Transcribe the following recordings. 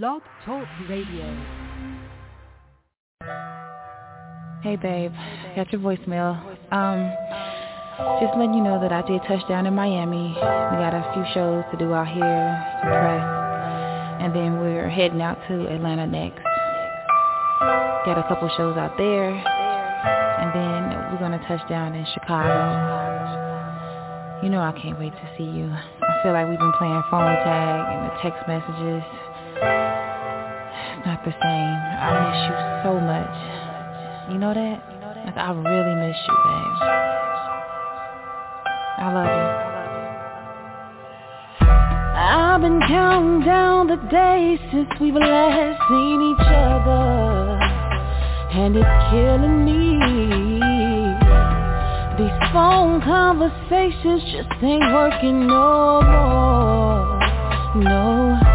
Blog Talk Radio. Hey babe, got your voicemail. Um, just letting you know that I did touch down in Miami. We got a few shows to do out here, some press, and then we're heading out to Atlanta next. Got a couple shows out there, and then we're gonna touch down in Chicago. You know I can't wait to see you. I feel like we've been playing phone tag and the text messages. Not the same. I miss you so much. You know that? Like I really miss you, babe. I love you. I've been counting down the days since we've last seen each other And it's killing me These phone conversations just ain't working no more No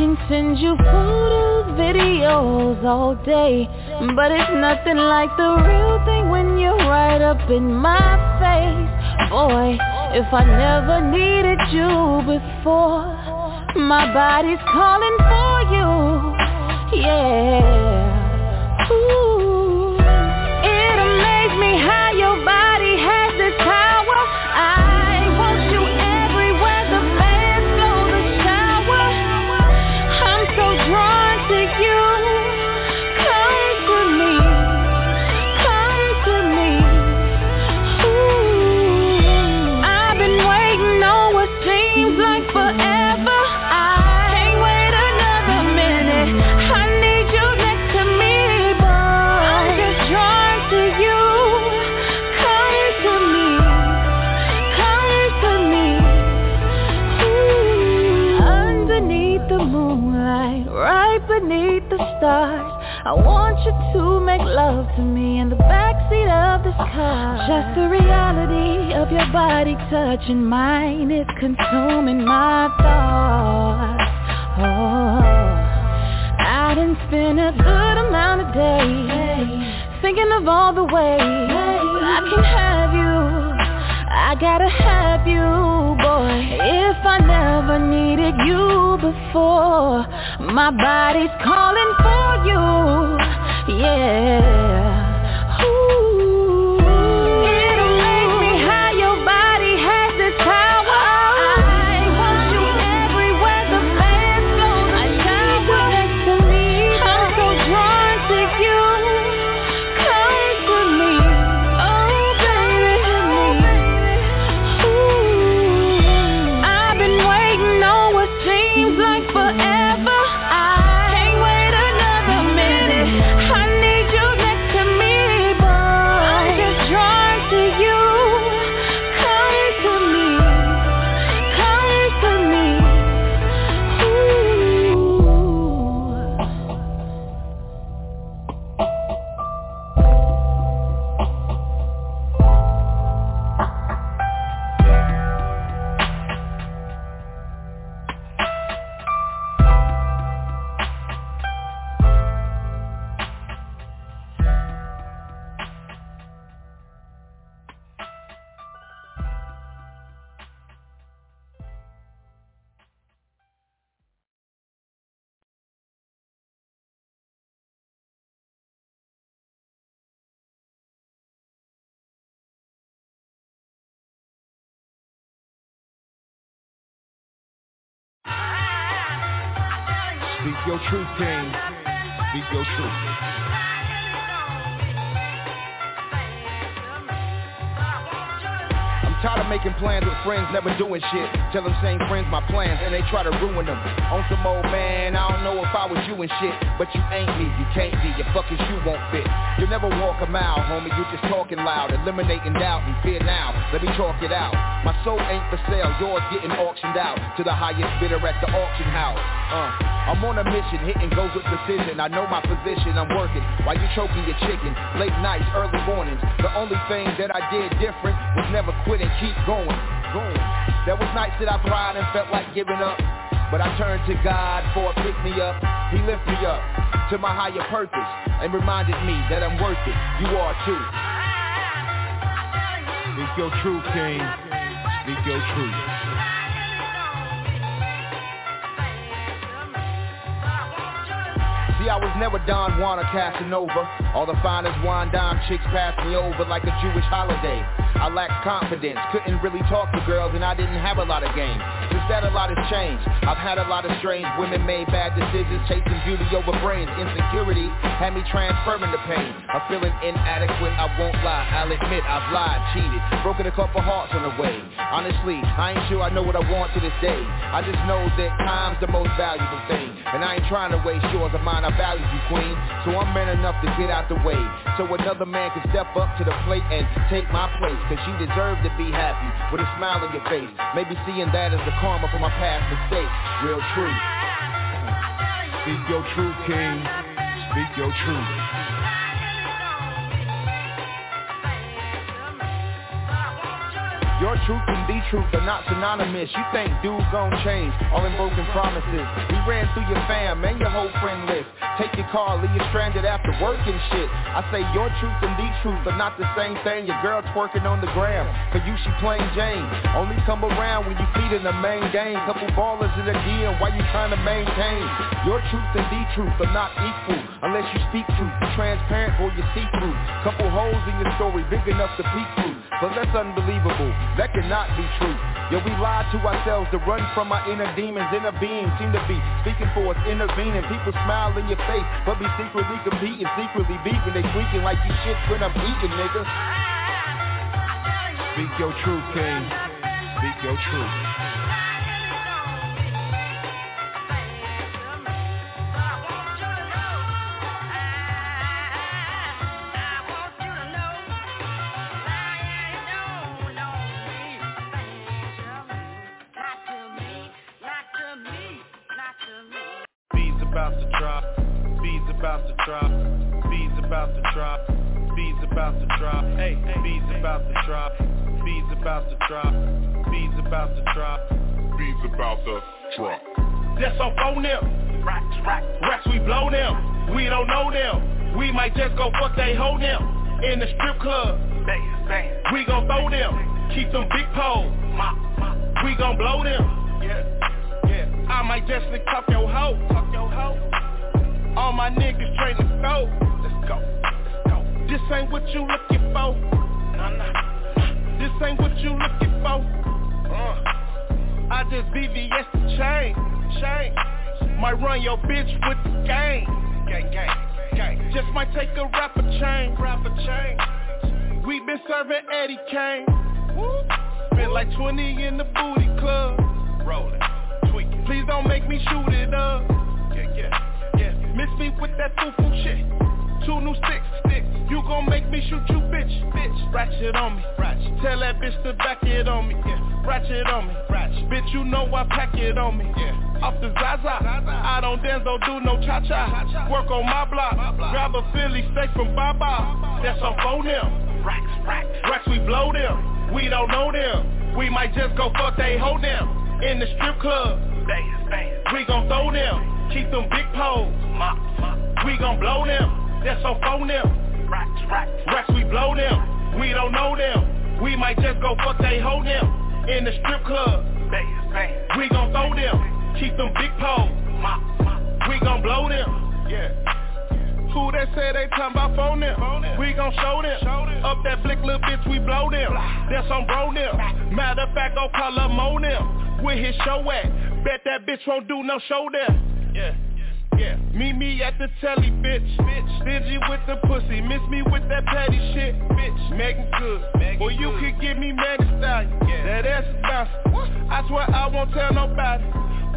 can send you photos, videos all day But it's nothing like the real thing when you're right up in my face. Boy, if I never needed you before My body's calling for you. Yeah. Ooh. I want you to make love to me in the backseat of this car. Just the reality of your body touching mine is consuming my thoughts. Oh, I done spent a good amount of days Thinking of all the ways I can have you. I gotta have you, boy. If I never needed you before My body's calling for you. Yeah Truth, King. Speak your truth. Tired of making plans with friends never doing shit. Tell them same friends my plans and they try to ruin them. On some old man, I don't know if I was you and shit, but you ain't me, you can't be, your fucking shoe won't fit. You'll never walk a mile, homie, you just talking loud, eliminating doubt and fear now. Let me talk it out. My soul ain't for sale, yours getting auctioned out to the highest bidder at the auction house. Uh, I'm on a mission, hitting goals with precision. I know my position, I'm working while you choking your chicken. Late nights, early mornings. The only thing that I did different was never quit and keep going, going. There was nights that I cried and felt like giving up. But I turned to God for a pick me up. He lifted me up to my higher purpose and reminded me that I'm worth it. You are too. Speak your truth, King. Speak your truth. See, I was never Don Juan or Casanova. All the finest wine dime chicks passed me over like a Jewish holiday. I lacked confidence, couldn't really talk to girls, and I didn't have a lot of game. Since that, a lot has changed. I've had a lot of strange women made bad decisions, chasing beauty over brains. Insecurity had me transferring the pain. I'm feeling inadequate, I won't lie. I'll admit I've lied, cheated, broken a couple hearts on the way. Honestly, I ain't sure I know what I want to this day. I just know that time's the most valuable thing. And I ain't trying to waste yours of mine, I value you, queen. So I'm man enough to get out the way. So another man can step up to the plate and take my place. Cause she deserves to be happy with a smile on your face. Maybe seeing that as the karma for my past mistakes. Real truth. Speak your truth, king. Speak your truth. Your truth and the truth are not synonymous. You think dudes gon' change, all in broken promises. We ran through your fam and your whole friend list. Take your car, leave you stranded after work and shit. I say your truth and the truth are not the same thing. Your girl twerking on the gram. For you, she plain Jane. Only come around when you feed in the main game. Couple ballers in the DM, why you trying to maintain? Your truth and the truth are not equal unless you speak truth. Be transparent or you see through. Couple holes in your story, big enough to peek through. But that's unbelievable. That cannot be true. Yeah, we lie to ourselves to run from our inner demons. Inner beings seem to be speaking for us, intervening. People smile in your face, but be secretly competing, secretly beefing. They tweaking like you shit when I'm eating, nigga. Speak your truth, King. Speak your truth. Drop, bees about to drop, bees about to drop, hey, bees about to drop, bees about to drop, bees about to drop, bees about to drop. That's on phone them, racks, racks, racks we blow them, we don't know them, we might just go fuck they hold them, in the strip club, bang, bang, we gon' throw them, keep them big poles, we gon' blow them, yeah. I might just lick up your hoe. Tuck your hoe. All my niggas train to go. Let's go. Let's go. This ain't what you looking for. Nah, nah. This ain't what you looking for. Uh. I just VVS the chain. Chain. Might run your bitch with the gang. Gang, gang, gang. Just might take a rapper chain. Rapper chain. We been serving Eddie Kane. Woo. Spent like 20 in the booty club. Rolling. Please don't make me shoot it up. Yeah, yeah. Miss me with that foo-foo shit. Two new sticks, stick. You gon' make me shoot you, bitch, bitch. Ratchet on me, ratchet. Tell that bitch to back it on me, yeah. Ratchet on me, ratchet. Bitch, you know I pack it on me, yeah. Off the Zaza, I don't dance, don't do no cha-cha. Work on my block, grab a Philly steak from Baba. That's on phone them. Racks, racks, racks, we blow them. We don't know them. We might just go fuck they hold them in the strip club. We gon' throw them, keep them big poles. We gon' blow them, that's on phone them. Racks, racks, racks, we blow them. We don't know them. We might just go fuck they hold them in the strip club. We gon' throw them, keep them big poles. We gon' blow them, yeah. Who that say they talking about phone them? We gon' show them. Up that blick little bitch, we blow them. That's on bro them. Matter of fact, go call up Mo them. Where his show at? Bet that bitch won't do no show there. Yeah. Yeah. Meet me at the telly, bitch. Bitch. Stingy with the pussy. Miss me with that petty shit. Bitch. Megan good. Megan Boy, you good. could give me Megan style. Yeah. That ass is bouncing. I swear I won't tell nobody.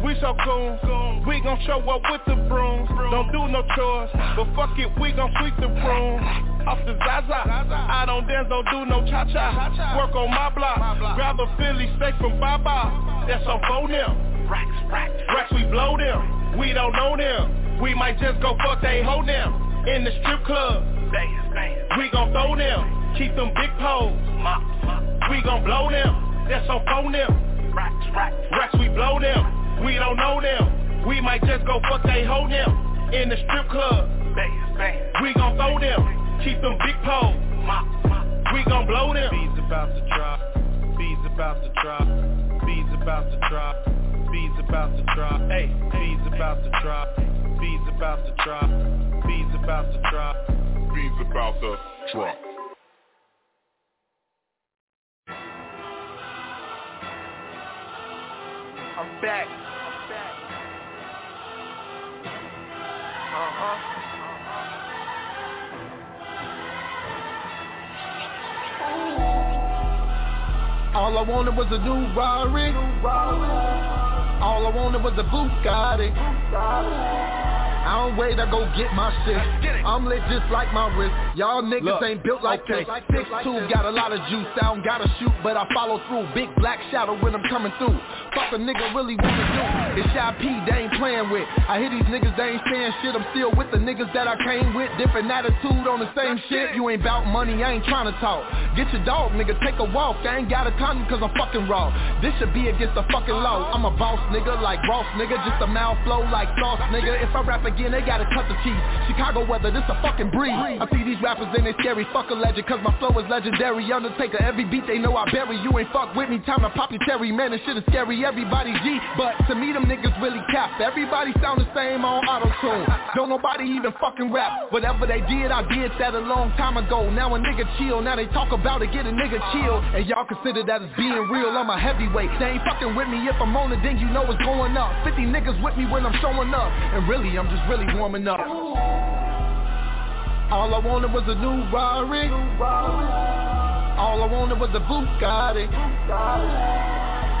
We so cool. We gon' show up with the brooms. Don't do no chores. But fuck it, we gon' sweep the room. Off the Zaza. I don't dance, don't do no cha-cha. Work on my block. Grab a Philly steak from Baba. That's on phone them. Racks, racks, racks, we blow them. We don't know them. We might just go fuck they hold them. In the strip club. Bang, bang. We gon' throw them. Keep them big poles. We gon' blow them. That's on phone them. Racks, racks, racks, we blow them. We don't know them. We might just go fuck they hold them. In the strip club. Bang, bang. We gon' throw them. Keep them big poles. We gon' blow them. Bees about to drop. Bees about to drop. Bees about to drop. Bees about to drop. Hey, bees about to drop. Bees about to drop. Bees about to drop. Bees about to drop. I'm back. I'm back. Uh-huh. All I wanted was a new Rari. All I wanted was a Bugatti. I don't wait, I go get my shit. I'm lit just like my wrist. Y'all niggas Look, ain't built like okay. this. Six two, got a lot of juice. I don't gotta shoot, but I follow through. Big black shadow when I'm coming through. Fuck a nigga really wanna do. It's Shy P, they ain't playing with. I hear these niggas, they ain't saying shit. I'm still with the niggas that I came with. Different attitude on the same shit. You ain't bout money, I ain't trying to talk. Get your dog, nigga, take a walk. I ain't got a condom cause I'm fucking raw. This should be against the fucking law. I'm a boss nigga like Ross nigga. Just a mouth flow like sauce nigga. If I rap again, they gotta cut the cheese. Chicago weather, this a fucking breeze. I see these rappers, then they scary. Fuck a legend cause my flow is legendary. Undertaker, every beat they know I bury. You ain't fuck with me, time to pop your cherry. Man, this shit is scary. Everybody G. But to me, them niggas really cap. Everybody sound the same on auto-tune. Don't nobody even fucking rap. Whatever they did, I did that a long time ago. Now a nigga chill. Now they talk about it, get a nigga chill. And y'all consider that as being real. I'm a heavyweight. They ain't fucking with me. If I'm on it, then you know it's going up. 50 niggas with me when I'm showing up. And really, I'm just really warming up. All I wanted was a new Rari. All I wanted was a Bugatti.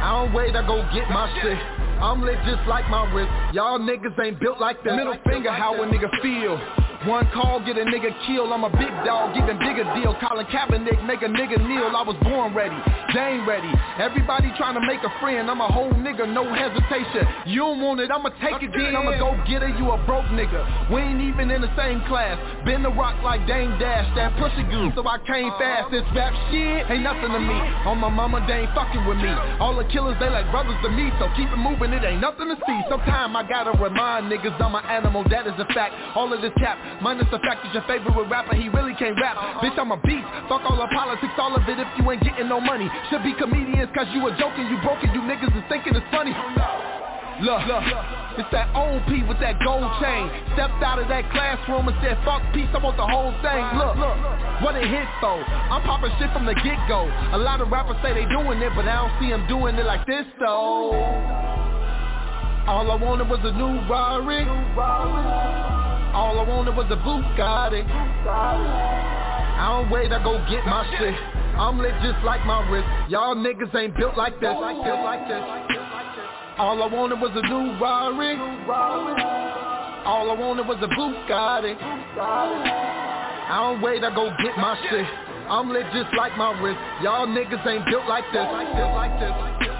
I don't wait, I go get my shit. I'm lit just like my wrist. Y'all niggas ain't built like that. Middle finger, how a nigga feel. One call, get a nigga killed. I'm a big dog, even bigger deal. Colin Kaepernick, make a nigga kneel. I was born ready, ain't ready. Everybody trying to make a friend. I'm a whole nigga, no hesitation. You don't want it, I'ma take it then. I'ma go get it, you a broke nigga. We ain't even in the same class. Been the rock like Dame Dash, that pussy good. So I came fast. This rap shit ain't nothing to me. On my mama, they ain't fucking with me. All the killers, they like brothers to me. So keep it moving, it ain't nothing to see. Sometime I gotta remind niggas I'm an animal, that is a fact. All of this cap, minus the fact that your favorite rapper, he really can't rap. Bitch, I'm a beast. Fuck all the politics, all of it if you ain't getting no money. Should be comedians cause you a joking, you broken, you niggas is thinking it's funny. Look, look, it's that old P with that gold chain. Stepped out of that classroom and said, fuck peace, I want the whole thing. Look, look, what it hit though. I'm popping shit from the get-go. A lot of rappers say they doing it, but I don't see them doing it like this though. All I wanted was a new Rari. All I wanted was a Bugatti. I don't wait, I go get my shit. I'm lit just like my wrist. Y'all niggas ain't built like this. Like this. All I wanted was a new Rari. All I wanted was a Bugatti. I don't wait, I go get my shit. I'm lit just like my wrist. Y'all niggas ain't built like this. Built like this.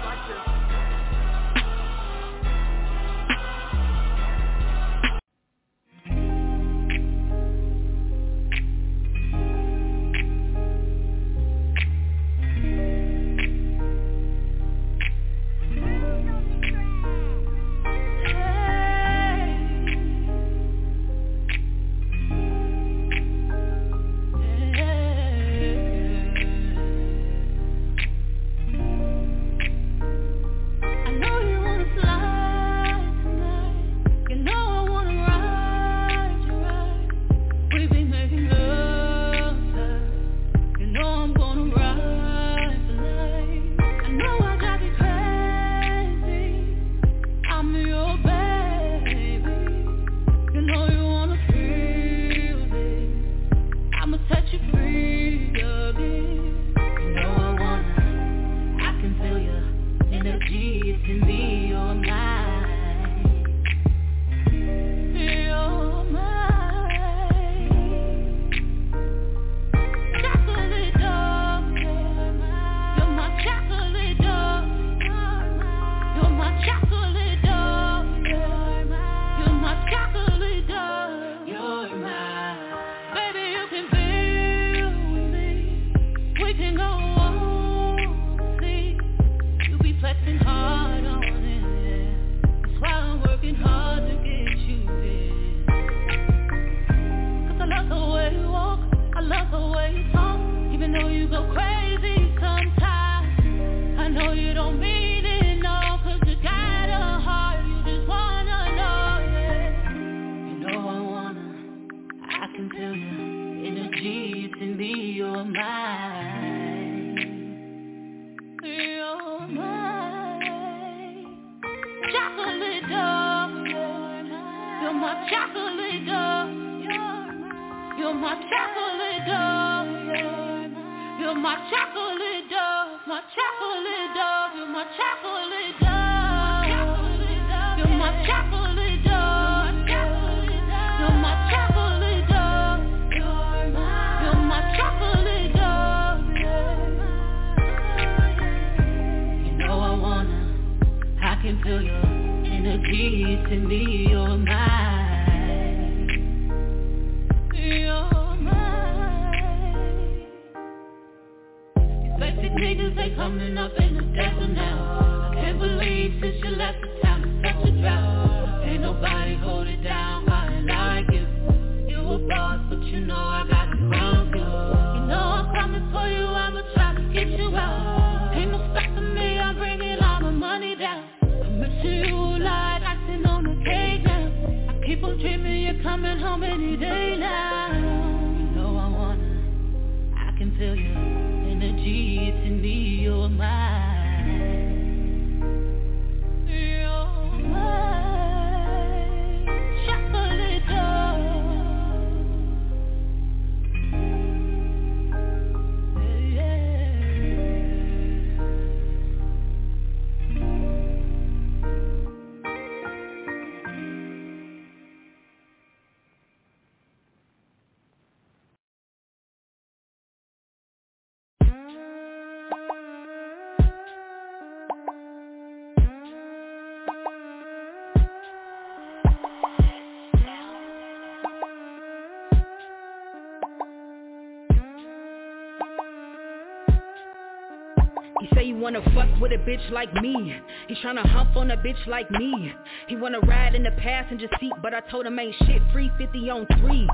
He say he wanna fuck with a bitch like me. He tryna hump on a bitch like me. He wanna ride in the passenger seat, but I told him ain't shit free 50 on 3.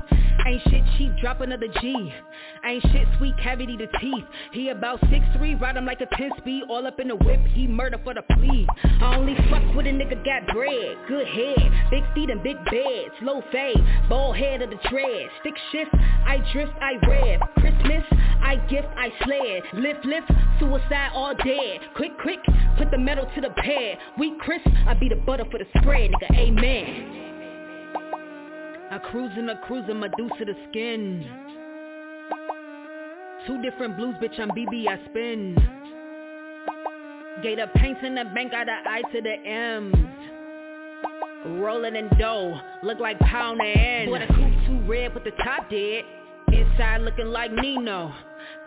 Ain't shit cheap, drop another G. Ain't shit sweet, cavity to teeth. He about 6'3, ride him like a 10 speed, all up in the whip, he murder for the plea. I only fuck with a nigga got bread, good head, big feet and big beds, low fade, bald head of the tread, stick shift, I drift, I rev, Christmas, I gift, I sled, lift, lift, suicide all dead, quick, quick, put the metal to the pad, we crisp, I be the butter for the spread, nigga, amen. I cruising I cruiser, Medusa the skin. Two different blues, bitch, I'm BB, I spin. Gator paints in the bank, got the I to the M's. Rolling in dough, look like pound and Boy, the coupe too red, but the top dead. Inside looking like Nino.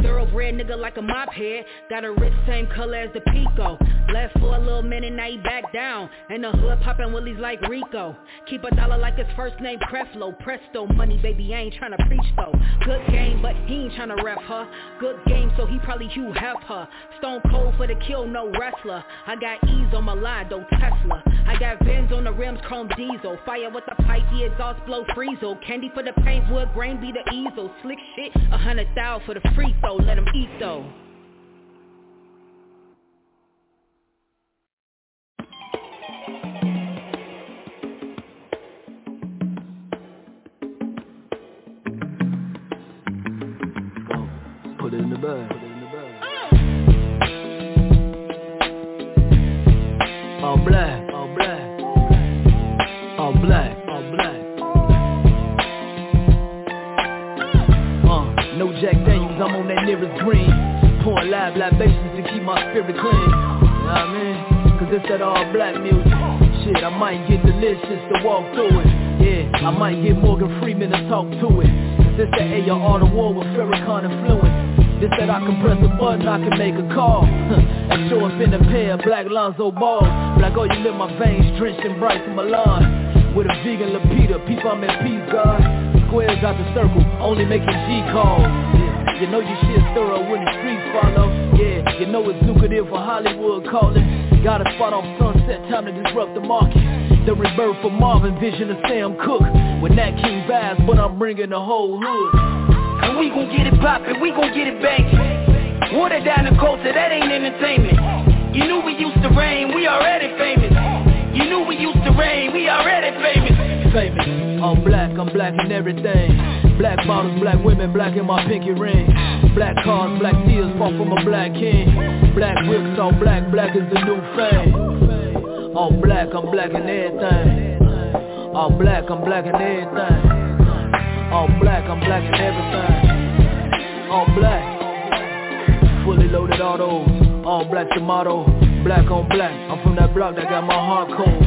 Thoroughbred nigga like a mop head. Got a wrist same color as the Pico. Left for a little minute, now he back down. And the hood poppin' willies like Rico. Keep a dollar like his first name Creflo. Presto money, baby, I ain't tryna preach though. Good game, but he ain't tryna ref her. Good game, so he probably Hugh her. Stone cold for the kill, no wrestler. I got ease on my line, though Tesla. I got Vans on the rims, chrome diesel. Fire with the pipe, the exhaust blow freezel. Candy for the paint, wood grain be the easel. Slick shit, a hundred thou for the free throw. Let him eat though. On green. Pouring live libations to keep my spirit clean. I mean? Cause it's that all black music. Shit, I might get delicious to walk through it. Yeah, I might get Morgan Freeman to talk to it. Cause this that AR the war with Farrakhan influence. This that I can press a button, I can make a call And show up in a pair of black Lonzo balls Black oil in my veins, drenched in bright Milan With a vegan Lapita, people I'm at peace, God Squares out the circle, only making G calls. You know your shit thorough when the streets follow Yeah, you know it's lucrative for Hollywood calling Got a spot off sunset, time to disrupt the market The rebirth of Marvin, vision of Sam Cooke With Nat King vibes, but I'm bringing the whole hood and we gon' get it poppin', we gon' get it bangin'. Water down the culture, that ain't entertainment. You knew we used to reign, we already famous. You knew we used to reign, we already famous. Famous, I'm black, I'm black in everything. Black bottles, black women, black in my pinky ring. Black cars, black tears fall from a black king. Black whips, all black, black is the new fame. All black, I'm black in everything. All black, I'm black in everything. All black, I'm black in everything. All black. Fully loaded autos. All black tomato. Black on black. I'm from that block that got my heart cold.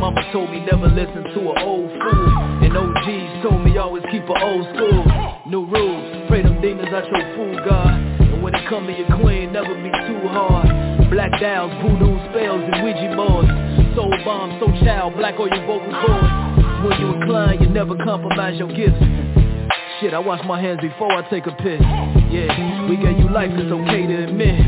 Mama told me never listen to an old fool And OGs told me always keep an old school. New rules, pray them demons out your fool God. And when it come to your queen, never be too hard. Black dials, voodoo spells, and Ouija boards. Soul bomb, so child, black on your vocal cords. When you incline, you never compromise your gifts. Shit, I wash my hands before I take a piss. Yeah, we gave you life, it's okay to admit.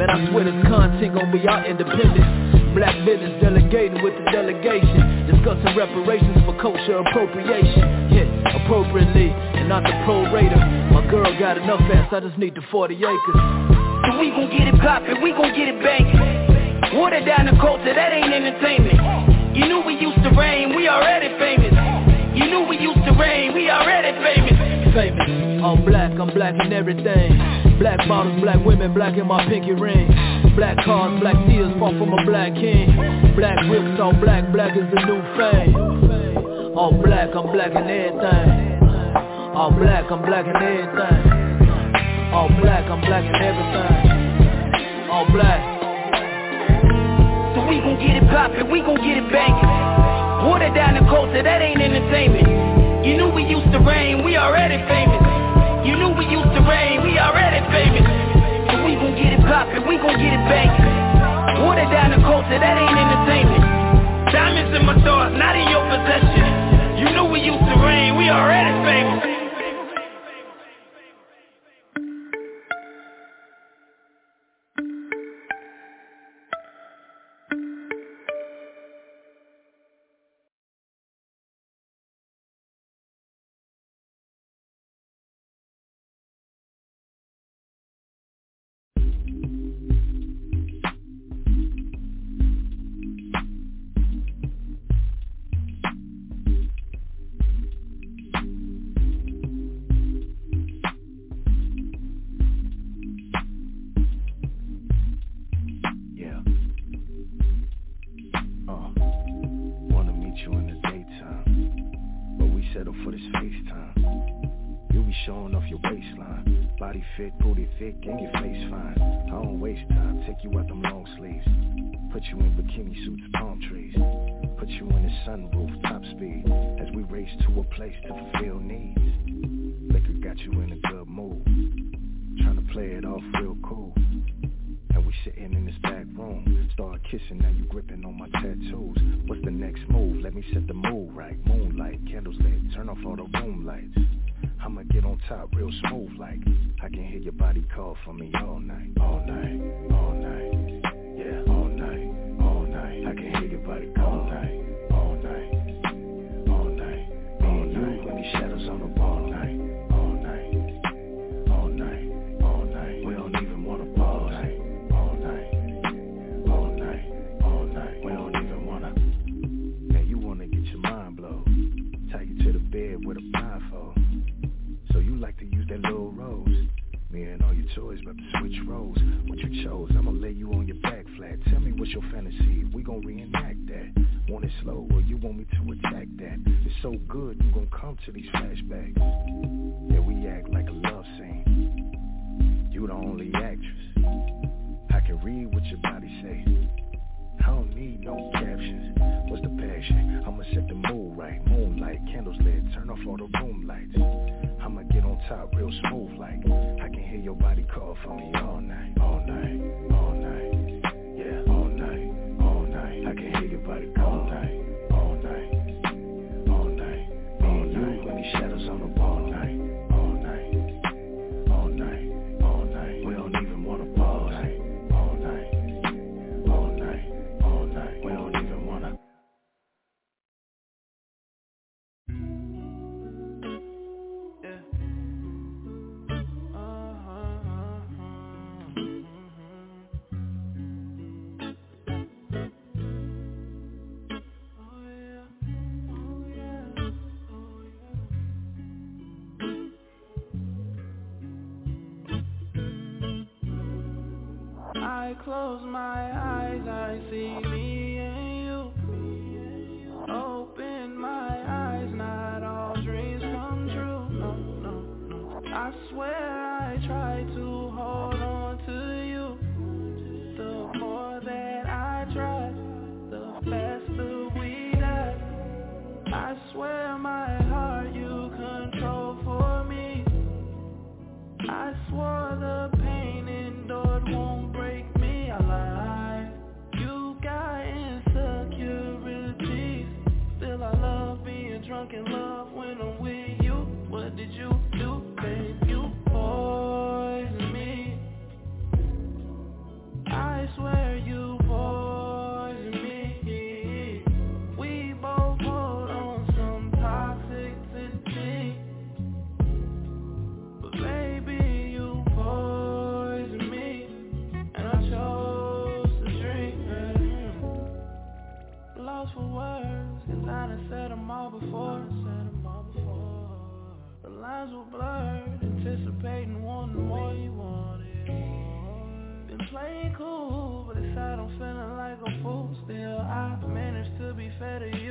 Man, I swear this content gon' be our independence Black business delegating with the delegation. Discussing reparations for culture appropriation. Yeah, appropriately and not the prorator My girl got enough ass, I just need the 40 acres. So we gon' get it poppin', we gon' get it bangin' Water down the culture, that ain't entertainment. You knew we used to rain, we already famous. You knew we used to rain, we already famous. Famous, I'm black, I'm black in everything. Black bottles, black women, black in my pinky ring. Black cars, black tears fall from a black king. Black whips, all black, black is the new fame All black, I'm black in everything. All black, I'm black in everything. All black, I'm black in everything. All black. So we gon' get it poppin', we gon' get it bangin' Water down the culture, that ain't entertainment. You knew we used to reign, we already famous You knew we used to reign, we already famous we gon' get it poppin', we gon' get it bangin'. Water down the culture, that ain't entertainment. Diamonds in my thoughts, not in your possession. You know we used to reign, we already famous. Body fit, booty thick, and your face fine. I don't waste time, take you out them long sleeves. Put you in bikini suits, palm trees. Put you in the sunroof, top speed. As we race to a place to fulfill needs. Liquor got you in a good mood. Trying to play it off real cool. And we sitting in this back room Start kissing, now you gripping on my tattoos What's the next move? Let me set the mood right Moonlight, candles lit, turn off all the room lights I'ma get on top real smooth like I can hear your body call for me all night, all night, all night. your fantasy, we gon' reenact that Want it slow or you want me to attack that It's so good, you gon' come to these flashbacks Yeah, we act like a love scene You the only actress I can read what your body say I don't need no captions. What's the passion? I'ma set the mood right. Moonlight, candles lit, turn off all the room lights. I'ma get on top real smooth like. I can hear your body call for me all night, all night. I close my eyes, I see me and you. Open my eyes, not all dreams come true. No, no, no. I swear I try to hold on to you. The more that I try, the faster we die. I swear my heart you control for me. I swore playing cool, but inside I'm feeling like a fool. Still, I managed to be fair to you.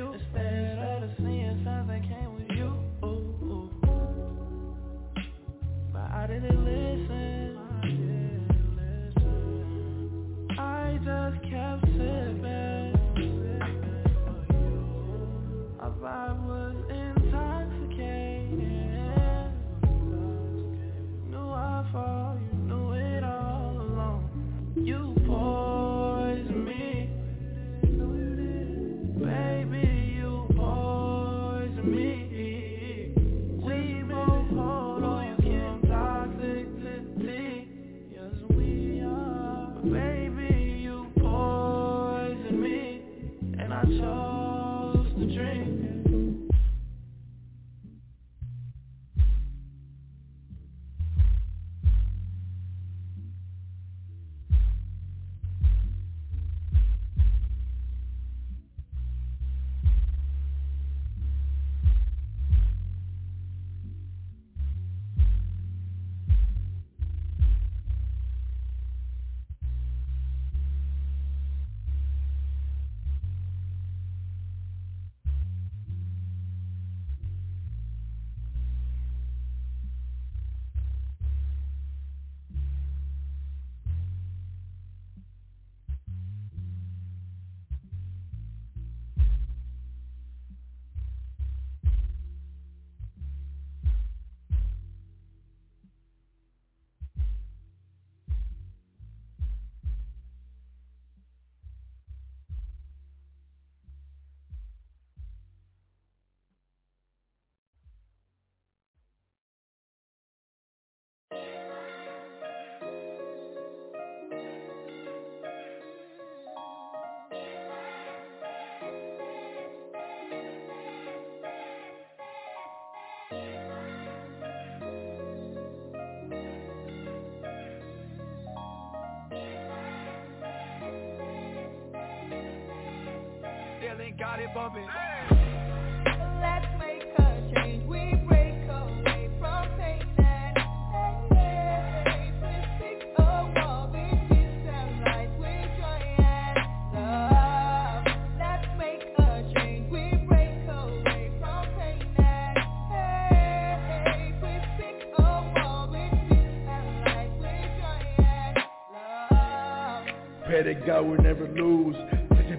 Got it bumping. Let's make a change. We break away from pain and pick a wall with peace and light, with joy and love. Let's make a change. We break away from pain and hate. We pick a wall with peace and light, with joy and love. Pray to God we never lose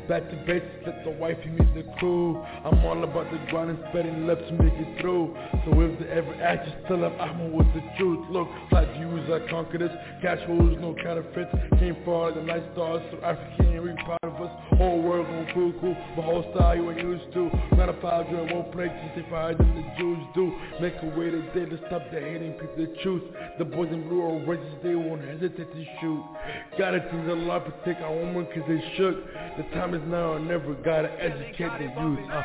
back to basics, let wife, wifey meet the crew. I'm all about the grind and spreading love to make it through. So if they ever ask just still up, I'm with the truth. Look, fly views, I conquer this. Cash rules, no counterfeits. Came far, the night stars, so African, we proud of us. Whole world going cool, cool. But whole style you ain't used to. Not a joint, won't play. Since they fired than the Jews do. Make a way to today to stop the hating people the truth The boys in blue are oranges, they won't hesitate to shoot Gotta change a lot, protect our woman cause they shook The time is now or never, gotta educate the youth uh.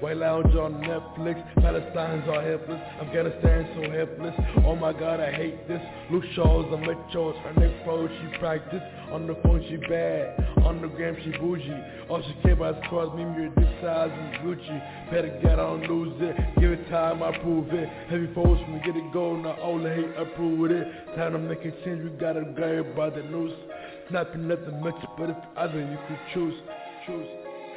White Lounge on Netflix. Palestine's all helpless. Afghanistan so helpless. Oh my god, I hate this. Luke Shaw's the Metros. Her neck froze, she practiced. On the phone she bad. On the gram she bougie. All she care about is cars, me, me, this size and Gucci. Better get on, lose it. Give it time, I prove it. Heavy force when we get it going. Now all the hate, approve with it. Time to make a change, we gotta go by the news. Snapping nothing much, but it's other you could choose. Choose.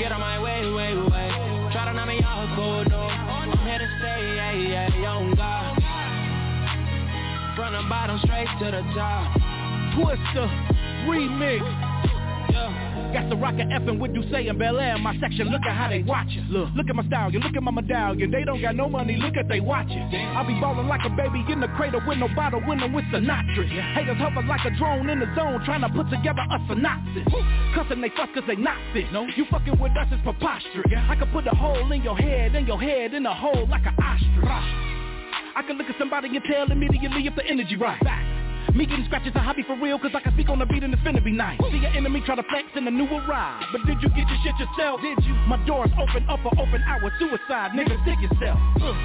get on my way, way, way. Try to knock me off cold, no. I'm here to stay, yeah, yeah, young God. From the bottom straight to the top. Twister, remix. Got the rocket effing with you saying Bel Air in my section. Look at how they watch it. Look, look at my style. You look at my medallion. They don't got no money. Look at they watch it. I be ballin' like a baby in the cradle with no bottle, winning with Sinatra. Haters hover like a drone in the zone, trying to put together a synopsis. Cussing they fuck cause they not fit. No, you fucking with us is preposterous. I could put a hole in your head, in your head, in a hole like an ostrich. I can look at somebody and tell immediately if the energy right. Back. Me getting scratches a hobby for real, cause I can speak on the beat and it's finna be nice. See your enemy try to flex in a new arrive. But did you get your shit yourself? Did you? My doors open up for open hour suicide, nigga, stick yourself.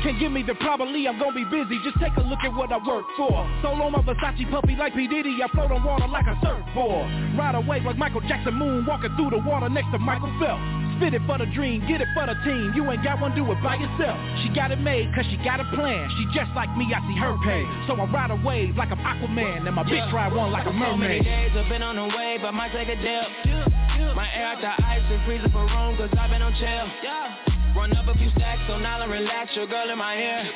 Can't give me the probably, I'm gonna be busy. Just take a look at what I work for. Solo my Versace puppy like P. Diddy, I float on water like a surfboard. Ride away like Michael Jackson moon, walking through the water next to Michael Phelps. Spit it for the dream, get it for the team. You ain't got one, do it by yourself. She got it made cause she got a plan. She just like me, I see her pay. So I ride a wave like I'm Aquaman, and my bitch ride one like a mermaid. So many days I've been on the wave, I might take a dip. My air out the ice and freezing for room cause I've been on chill. Run up a few stacks so now I relax, your girl in my ear.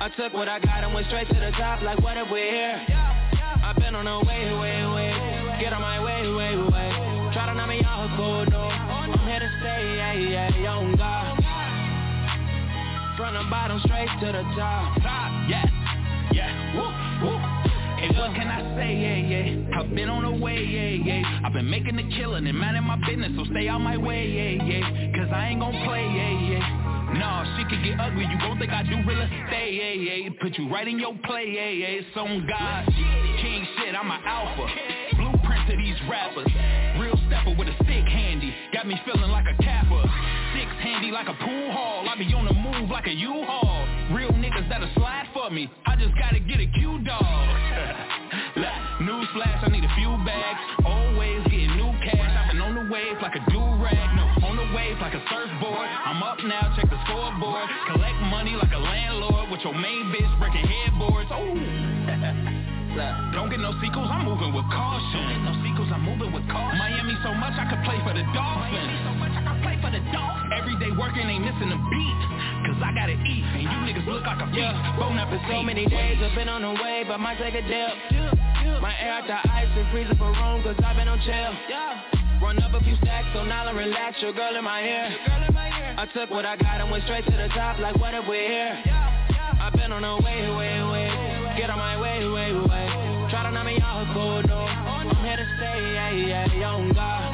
I took what I got and went straight to the top like what if we're here? I've been on the way, way, way. Get on my way, way, way. Try to knock me off cold, no yeah, yeah, young God. From the bottom straight to the top. Top, yeah, yeah, woo, woo. And what can I say, yeah, yeah? I've been on the way, yeah, yeah. I've been making the killing and minding my business So stay out my way, yeah, yeah. Cause I ain't gon' play, yeah, yeah. Nah, she could get ugly You gon' think I do real estate, yeah, yeah. Put you right in your play, yeah, yeah. It's on God. King shit, I'm an alpha. Blueprint to these rappers. Real stepper with a stick handy Got me feeling like a capper. Six handy like a pool hall. I be on the move like a U-Haul. Real niggas that'll slide for me. I just gotta get a Q-Dog much I could play for the Dolphins so much I could play for the Dolphins Every day working ain't missing a beat Cause I gotta eat And you niggas look like a feast yeah. Bone up So many days I've been on the wave I might take a dip my air out the ice and freezing for room cause I've been on chill. Run up a few stacks so now I relax, your girl in my ear. I took what I got and went straight to the top like what if we're here? I've been on the way, way, way. Get on my way, way, way. Try to knock me off cold, no. I'm here to stay, yeah, yeah, young God.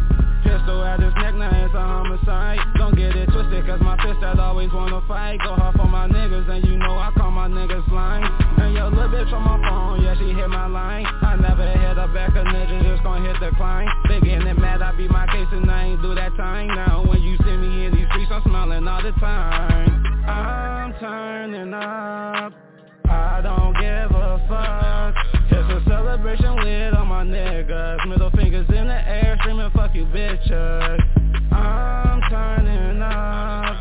Pistol at his neck, now it's a homicide. Don't get it twisted, cause my fist that always wanna fight. Go hard for my niggas, and you know I call my niggas line And your little bitch on my phone, yeah, she hit my line. I never hit a back, a nigga just gon' hit the climb. They getting mad, I beat my case and I ain't do that time. Now when you see me in these streets, I'm smiling all the time. I'm turning up I don't give a fuck. It's a celebration with all my niggas. Middle fingers in the air screaming fuck you bitches. I'm turning up.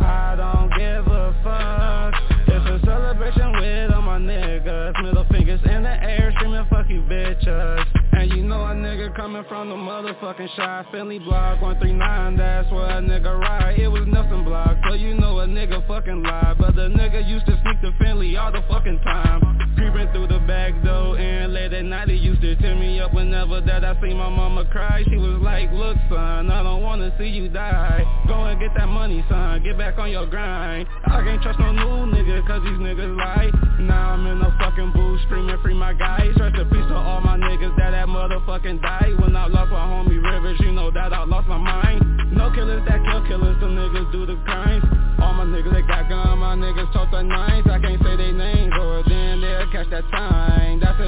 I don't give a fuck. It's a celebration with all my niggas. Middle fingers in the air screaming fuck you bitches And you know a nigga coming from the motherfucking shot Finley block 139 that's where a nigga ride. It was Nelson block so you know a nigga fucking lie. But the nigga used to sneak to Finley all the fucking time. Creeping through the back door and late at night It used to tear me up whenever that I see my mama cry. She was like, look son, I don't wanna see you die. Go and get that money son, get back on your grind. I can't trust no new nigga cause these niggas lie. Now I'm in the fucking booth screaming free my guys. Rest in peace to all my niggas that that motherfucking die When I lost my homie Rivers, you know that I lost my mind. No killers that kill killers, the niggas do the crimes. All my niggas that got gun, my niggas talk the nines. I can't say they names or then they'll catch that time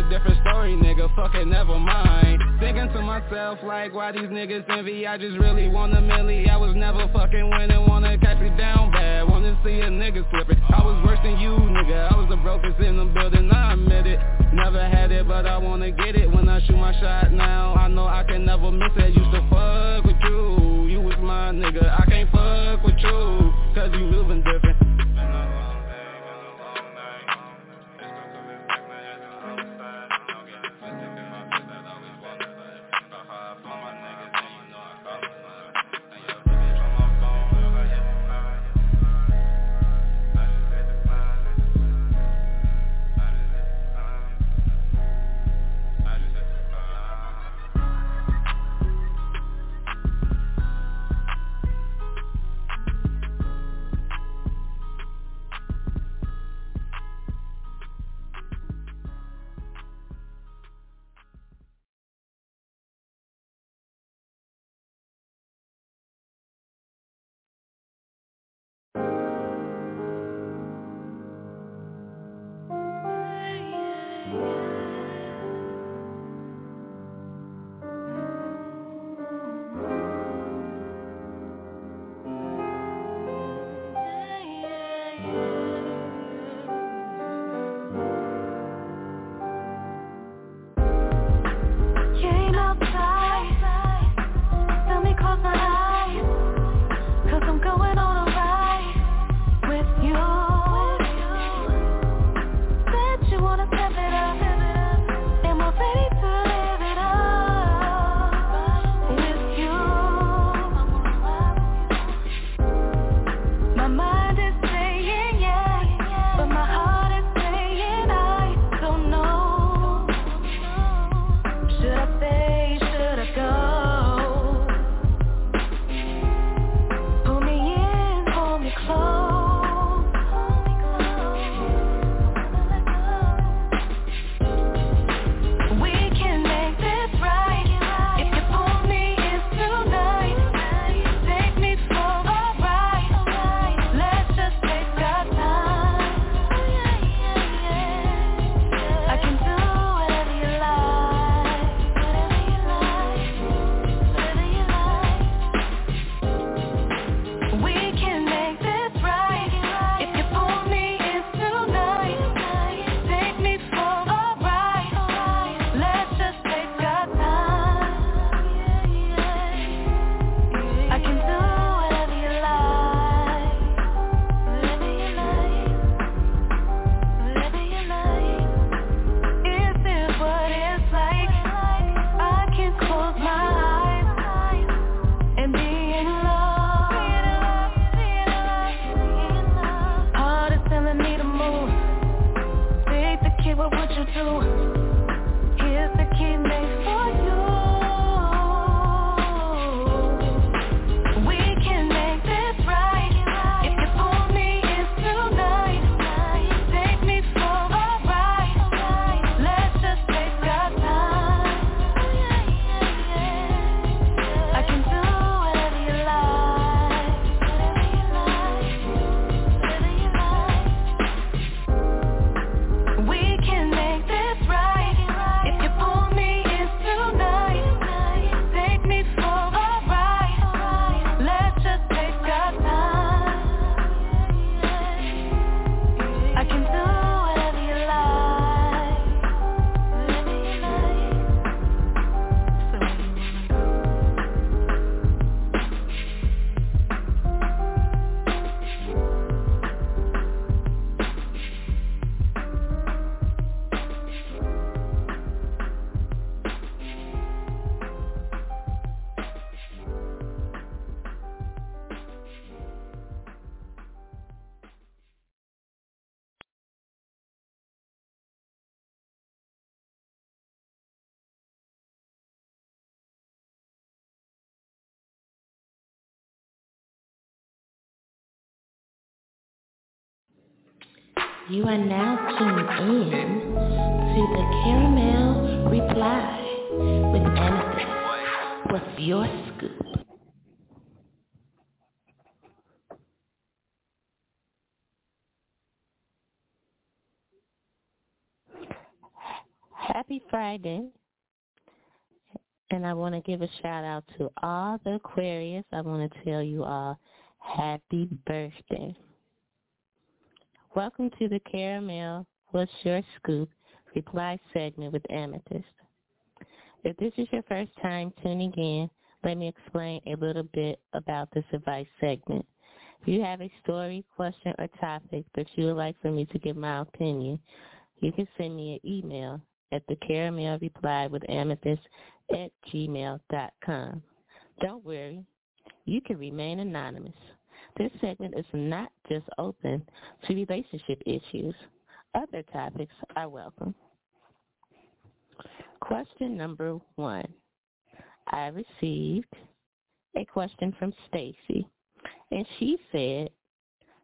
a different story, nigga, fuck it, never mind. Thinking to myself like, why these niggas envy? I just really want a milli. I was never fucking winning, wanna catch me down bad. Wanna see a nigga slipping I was worse than you, nigga. I was the brokest in the building, I admit it. Never had it, but I wanna get it. When I shoot my shot now I know I can never miss it. Used to fuck with you. You was my nigga. I can't fuck with you. Cause you moving different You are now tuned in to the Caramel Reply with Amethyst. What's your scoop? Happy Friday. And I want to give a shout out to all the Aquarius. I want to tell you all happy birthday. Welcome to the Caramel What's Your Scoop reply segment with Amethyst. If this is your first time tuning in, let me explain a little bit about this advice segment. If you have a story, question, or topic that you would like for me to give my opinion, you can send me an email at the caramel reply with amethyst at gmail.com. Don't worry, you can remain anonymous. This segment is not just open to relationship issues. Other topics are welcome. Question number one. I received a question from Stacy, and she said,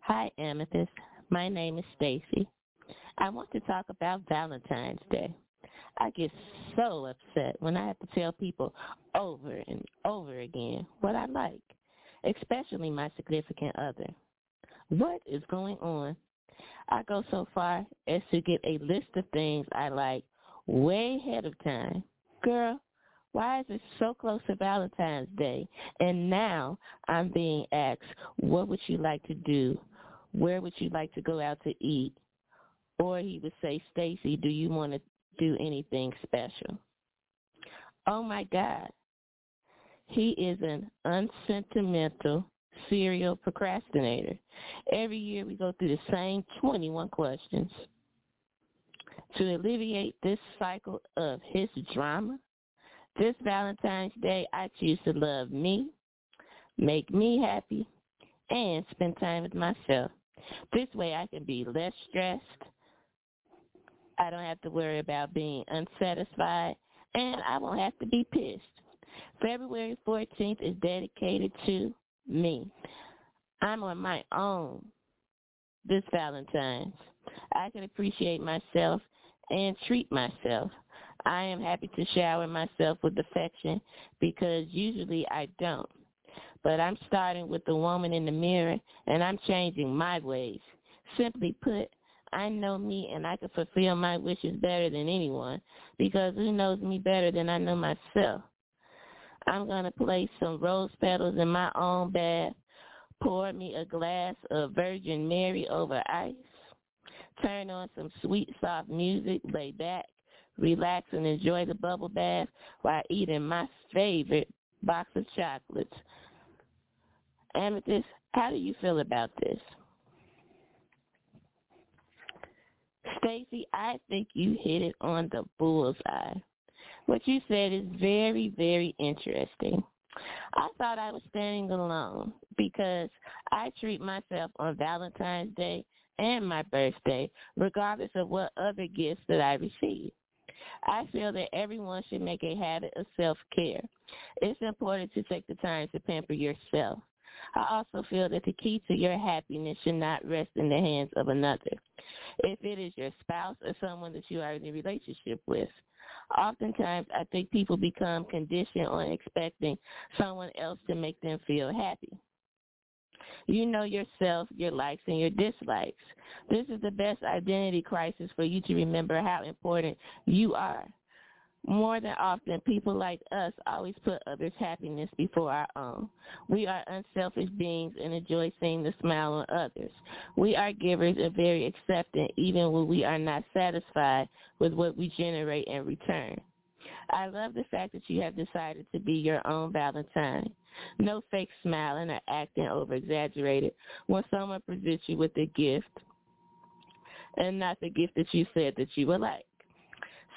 Hi, Amethyst. My name is Stacy. I want to talk about Valentine's Day. I get so upset when I have to tell people over and over again what I like especially my significant other. What is going on? I go so far as to get a list of things I like way ahead of time. Girl, why is it so close to Valentine's Day? And now I'm being asked, what would you like to do? Where would you like to go out to eat? Or he would say, Stacy, do you want to do anything special? Oh my God. He is an unsentimental serial procrastinator. Every year we go through the same 21 questions. To alleviate this cycle of his drama, this Valentine's Day I choose to love me, make me happy, and spend time with myself. This way I can be less stressed. I don't have to worry about being unsatisfied, and I won't have to be pissed. February 14th is dedicated to me. I'm on my own this Valentine's. I can appreciate myself and treat myself. I am happy to shower myself with affection because usually I don't. But I'm starting with the woman in the mirror and I'm changing my ways. Simply put, I know me and I can fulfill my wishes better than anyone because who knows me better than I know myself. I'm going to place some rose petals in my own bath, pour me a glass of Virgin Mary over ice, turn on some sweet, soft music, lay back, relax, and enjoy the bubble bath while eating my favorite box of chocolates. Amethyst, how do you feel about this? Stacy, I think you hit it on the bullseye. What you said is very, very interesting. I thought I was standing alone because I treat myself on Valentine's Day and my birthday, regardless of what other gifts that I receive. I feel that everyone should make a habit of self-care. It's important to take the time to pamper yourself. I also feel that the key to your happiness should not rest in the hands of another. If it is your spouse or someone that you are in a relationship with, Oftentimes, I think people become conditioned on expecting someone else to make them feel happy. You know yourself, your likes and your dislikes. This is the best identity crisis for you to remember how important you are. More than often, people like us always put others' happiness before our own. We are unselfish beings and enjoy seeing the smile on others. We are givers and very accepting even when we are not satisfied with what we generate in return. I love the fact that you have decided to be your own Valentine. No fake smiling or acting over exaggerated when someone presents you with a gift and not the gift that you said that you would like.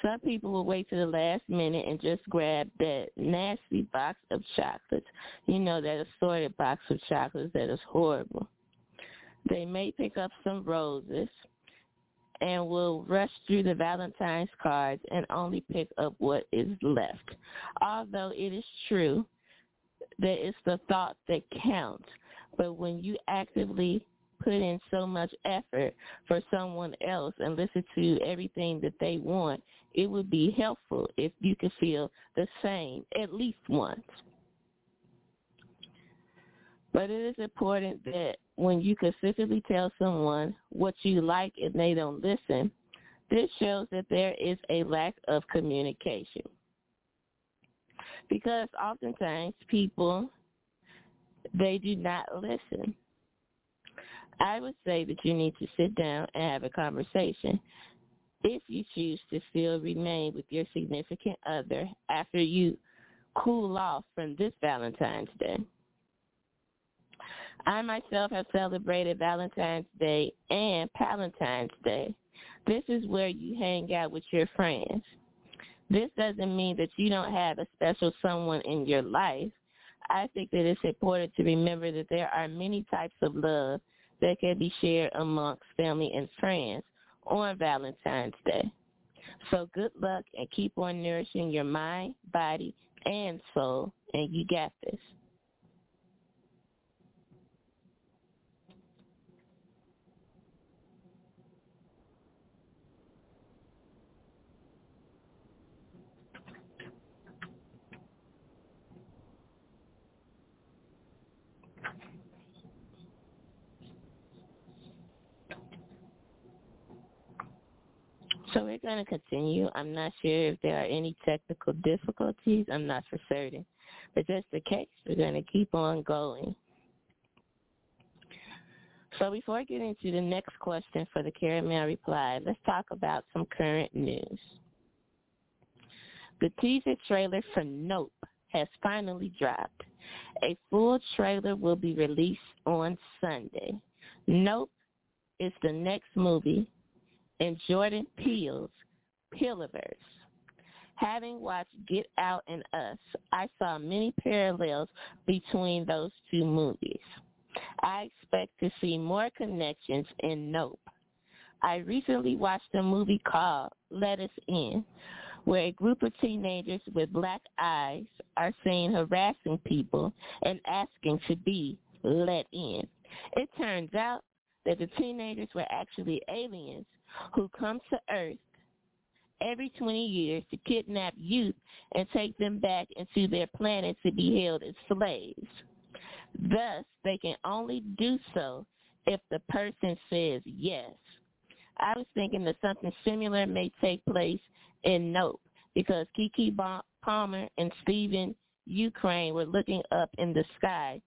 Some people will wait to the last minute and just grab that nasty box of chocolates. You know, that assorted box of chocolates that is horrible. They may pick up some roses and will rush through the Valentine's cards and only pick up what is left. Although it is true that it's the thought that counts, but when you actively put in so much effort for someone else and listen to everything that they want, it would be helpful if you could feel the same at least once. But it is important that when you consistently tell someone what you like and they don't listen, this shows that there is a lack of communication. Because oftentimes people, they do not listen. I would say that you need to sit down and have a conversation if you choose to still remain with your significant other after you cool off from this Valentine's Day. I myself have celebrated Valentine's Day and Valentine's Day. This is where you hang out with your friends. This doesn't mean that you don't have a special someone in your life. I think that it's important to remember that there are many types of love that can be shared amongst family and friends on Valentine's Day. So good luck and keep on nourishing your mind, body, and soul, and you got this. So we're going to continue. I'm not sure if there are any technical difficulties. I'm not for certain. But just in case, we're going to keep on going. So before I get into the next question for the caramel reply, let's talk about some current news. The teaser trailer for Nope has finally dropped. A full trailer will be released on Sunday. Nope is the next movie and Jordan Peele's Peeliverse. Having watched Get Out and Us, I saw many parallels between those two movies. I expect to see more connections in Nope. I recently watched a movie called Let Us In, where a group of teenagers with black eyes are seen harassing people and asking to be let in. It turns out that the teenagers were actually aliens who comes to Earth every 20 years to kidnap youth and take them back into their planet to be held as slaves. Thus, they can only do so if the person says yes. I was thinking that something similar may take place in Nope because Keke Palmer and Stephen Ukraine were looking up in the sky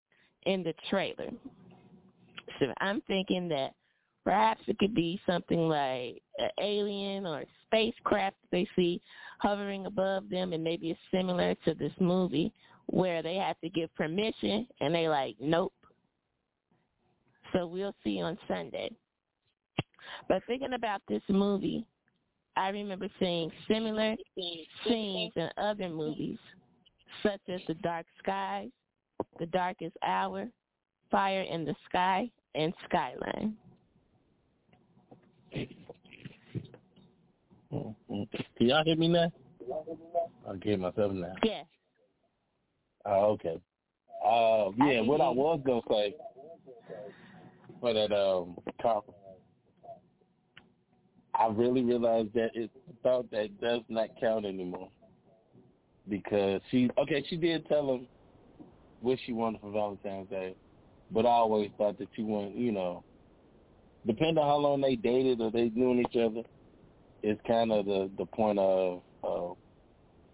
in the trailer. So I'm thinking that Perhaps it could be something like an alien or a spacecraft they see hovering above them, and maybe it's similar to this movie where they have to give permission, and they like, nope. So we'll see on Sunday. But thinking about this movie, I remember seeing similar scenes in other movies, such as The Dark Skies, The Darkest Hour, Fire in the Sky, and Skyline. Can y'all hear me now? I hear myself now. Yeah. Oh, okay. Uh, yeah, what I was gonna say for that um conference, I really realized that it's thought that does not count anymore because she okay she did tell him what she wanted for Valentine's Day, but I always thought that she wanted you know depending on how long they dated or they knew each other, it's kind of the the point of uh,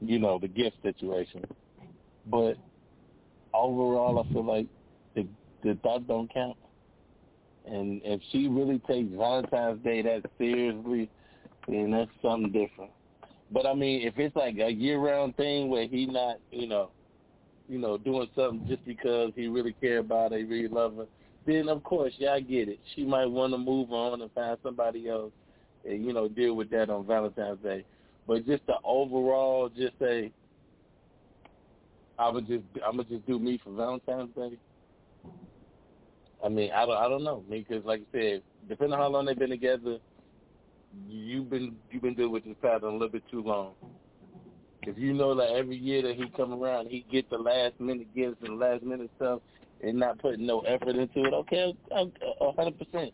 you know the gift situation. But overall, I feel like the the thought don't count. And if she really takes Valentine's Day that seriously, then that's something different. But I mean, if it's like a year-round thing where he not, you know, you know, doing something just because he really care about her, he really love her, then of course, yeah, I get it. She might want to move on and find somebody else, and you know, deal with that on Valentine's Day. But just the overall, just say, I would just, I'm gonna just do me for Valentine's Day. I mean, I don't, I don't know, because like I said, depending on how long they've been together, you've been, you've been dealing with this pattern a little bit too long. If you know that every year that he come around, he get the last minute gifts and last minute stuff, and not putting no effort into it, okay, a hundred percent.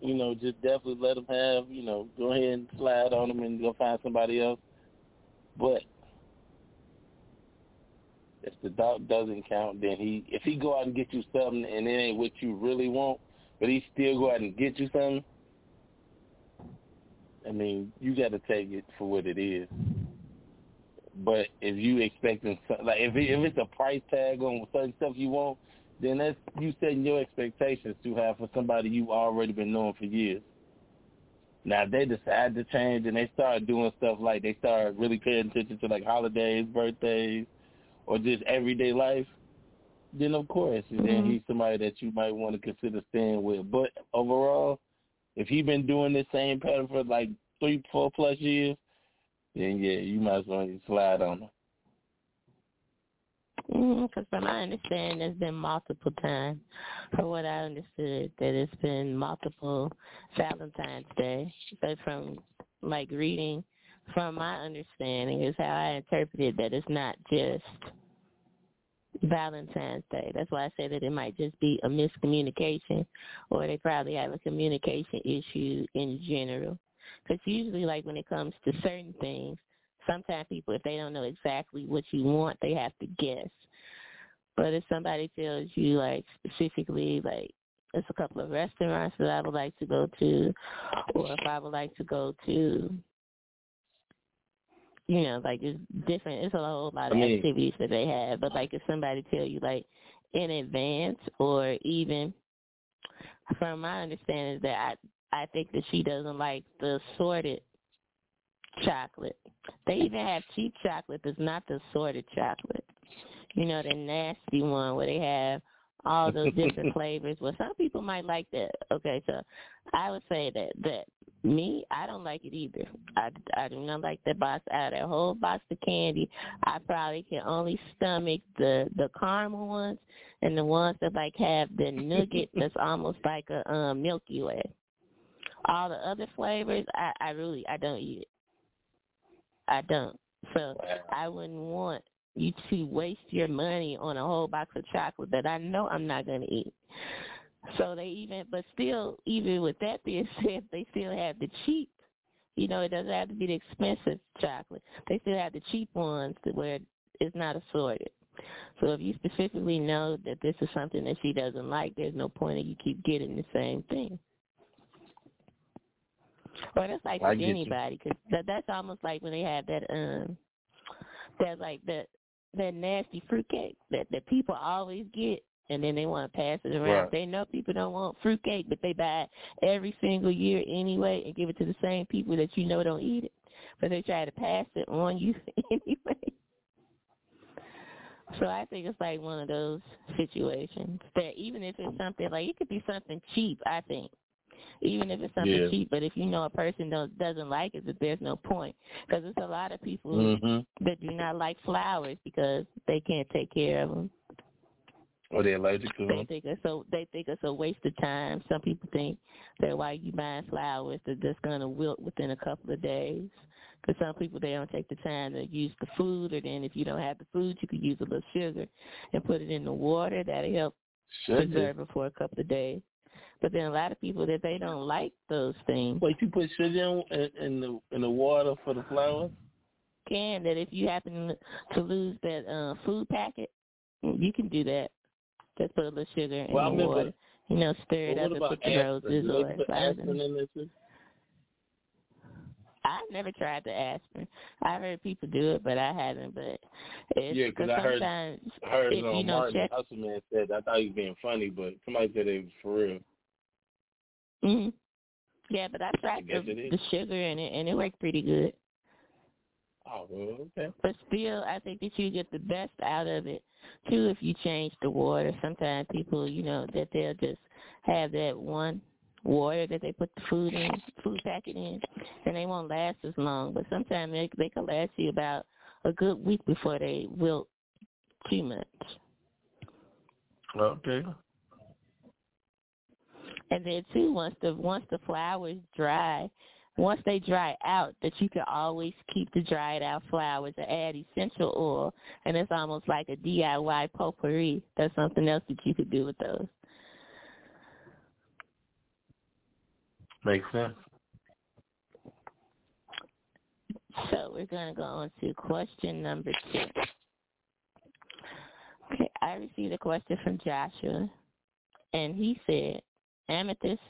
You know, just definitely let them have. You know, go ahead and slide on them and go find somebody else. But if the dog doesn't count, then he if he go out and get you something and it ain't what you really want, but he still go out and get you something. I mean, you got to take it for what it is. But if you expecting like if it, if it's a price tag on certain stuff you want, then that's you setting your expectations too high for somebody you already been knowing for years. Now if they decide to change and they start doing stuff like they start really paying attention to like holidays, birthdays, or just everyday life, then of course, mm-hmm. then he's somebody that you might want to consider staying with. But overall, if he been doing this same pattern for like three, four plus years, then yeah, you might as well slide on him. Because mm, from my understanding, there's been multiple times. From what I understood, that it's been multiple Valentine's Day. But from like reading, from my understanding, is how I interpreted that it's not just Valentine's Day. That's why I say that it might just be a miscommunication, or they probably have a communication issue in general. Because usually, like when it comes to certain things, sometimes people, if they don't know exactly what you want, they have to guess. But if somebody tells you like specifically like there's a couple of restaurants that I would like to go to or if I would like to go to you know, like it's different it's a whole lot of I mean, activities that they have. But like if somebody tell you like in advance or even from my understanding that I I think that she doesn't like the sorted chocolate. They even have cheap chocolate that's not the assorted chocolate. You know, the nasty one where they have all those different flavors. Well, some people might like that. Okay, so I would say that that me, I don't like it either. I, I do not like that box out of that whole box of candy. I probably can only stomach the the caramel ones and the ones that like have the nougat that's almost like a um Milky Way. All the other flavors, I I really I don't eat it. I don't. So I wouldn't want you to waste your money on a whole box of chocolate that I know I'm not going to eat. So they even, but still, even with that being said, they still have the cheap. You know, it doesn't have to be the expensive chocolate. They still have the cheap ones where it's not assorted. So if you specifically know that this is something that she doesn't like, there's no point in you keep getting the same thing. Well, that's like with anybody, because that, that's almost like when they have that um, that like that that nasty fruitcake that that people always get, and then they want to pass it around. Right. They know people don't want fruitcake, but they buy it every single year anyway, and give it to the same people that you know don't eat it, but they try to pass it on you anyway. So I think it's like one of those situations that even if it's something like it could be something cheap, I think even if it's something yeah. cheap. But if you know a person don't, doesn't like it, there's no point. Because there's a lot of people mm-hmm. that do not like flowers because they can't take care of them. Or they're allergic to them. They think it's so. They think it's a waste of time. Some people think that why you buying flowers that just gonna wilt within a couple of days. Because some people they don't take the time to use the food, or then if you don't have the food, you could use a little sugar and put it in the water. That'll help sugar. preserve it for a couple of days. But then a lot of people that they don't like those things. Wait, you put sugar in, in the in the water for the flowers? Can that if you happen to lose that uh, food packet, you can do that. Just put a little sugar in well, the water. You know, stir it up and put the roses or flowers. I've never tried the aspirin. I've heard people do it, but I haven't. But it's, yeah, because I heard, I heard if, um, you know, Martin check, Hustleman said I thought he was being funny, but somebody said it was for real. Mhm. Yeah, but I tried I the, the sugar in it, and it worked pretty good. Oh well, okay. But still, I think that you get the best out of it too if you change the water. Sometimes people, you know, that they'll just have that one water that they put the food in, food packet in, and they won't last as long. But sometimes they they can last you about a good week before they wilt too much. Okay. And then too, once the once the flowers dry, once they dry out, that you can always keep the dried out flowers and add essential oil, and it's almost like a DIY potpourri. That's something else that you could do with those. Makes sense. So we're going to go on to question number two. Okay, I received a question from Joshua, and he said, Amethyst,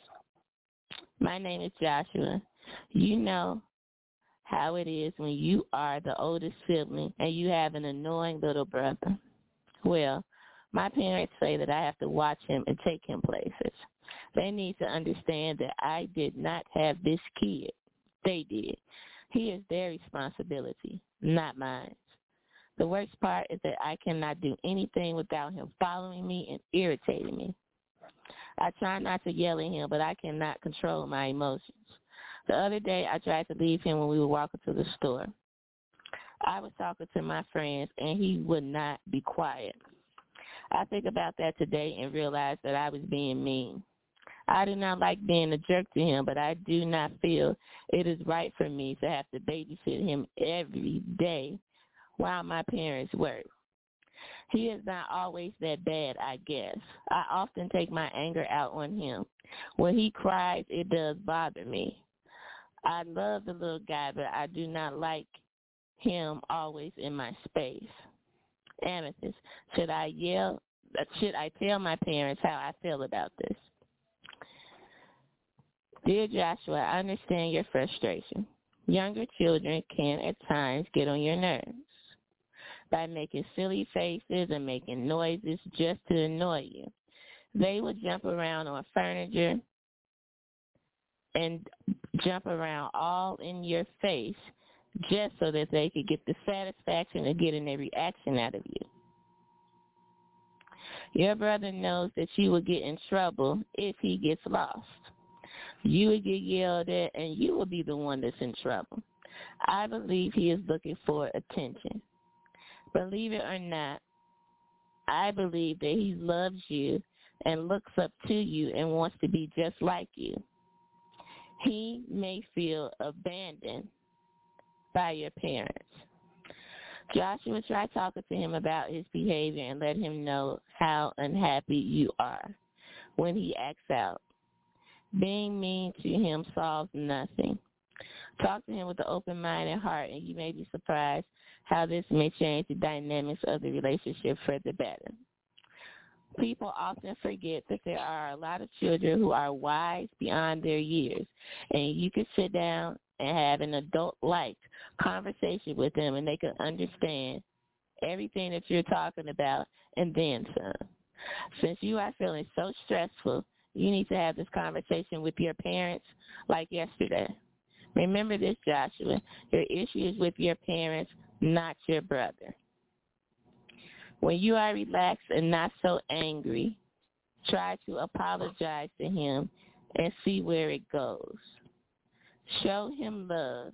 my name is Joshua. You know how it is when you are the oldest sibling and you have an annoying little brother. Well, my parents say that I have to watch him and take him places. They need to understand that I did not have this kid. They did. He is their responsibility, not mine. The worst part is that I cannot do anything without him following me and irritating me. I try not to yell at him, but I cannot control my emotions. The other day, I tried to leave him when we were walking to the store. I was talking to my friends, and he would not be quiet. I think about that today and realize that I was being mean. I do not like being a jerk to him, but I do not feel it is right for me to have to babysit him every day while my parents work. He is not always that bad, I guess. I often take my anger out on him. When he cries, it does bother me. I love the little guy, but I do not like him always in my space. Amethyst, should I yell? Should I tell my parents how I feel about this? Dear Joshua, I understand your frustration. Younger children can at times get on your nerves by making silly faces and making noises just to annoy you. They will jump around on furniture and jump around all in your face just so that they could get the satisfaction of getting a reaction out of you. Your brother knows that you will get in trouble if he gets lost. You will get yelled at and you will be the one that's in trouble. I believe he is looking for attention. Believe it or not, I believe that he loves you and looks up to you and wants to be just like you. He may feel abandoned by your parents. Joshua, try talking to him about his behavior and let him know how unhappy you are when he acts out. Being mean to him solves nothing. Talk to him with an open mind and heart, and you may be surprised how this may change the dynamics of the relationship for the better. People often forget that there are a lot of children who are wise beyond their years, and you can sit down and have an adult-like conversation with them, and they can understand everything that you're talking about and then some. Since you are feeling so stressful, you need to have this conversation with your parents like yesterday. Remember this, Joshua. Your issue is with your parents, not your brother. When you are relaxed and not so angry, try to apologize to him and see where it goes. Show him love.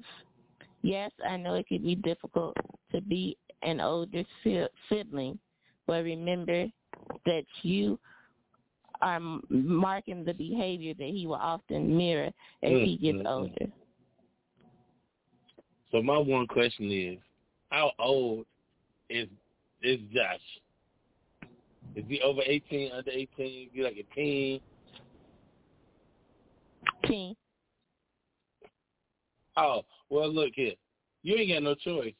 Yes, I know it can be difficult to be an older sibling, but remember that you are marking the behavior that he will often mirror as mm-hmm. he gets mm-hmm. older. So my one question is, how old is is Josh? Is he over eighteen, under eighteen? Is he like a teen? Teen. Oh, well look here. You ain't got no choice.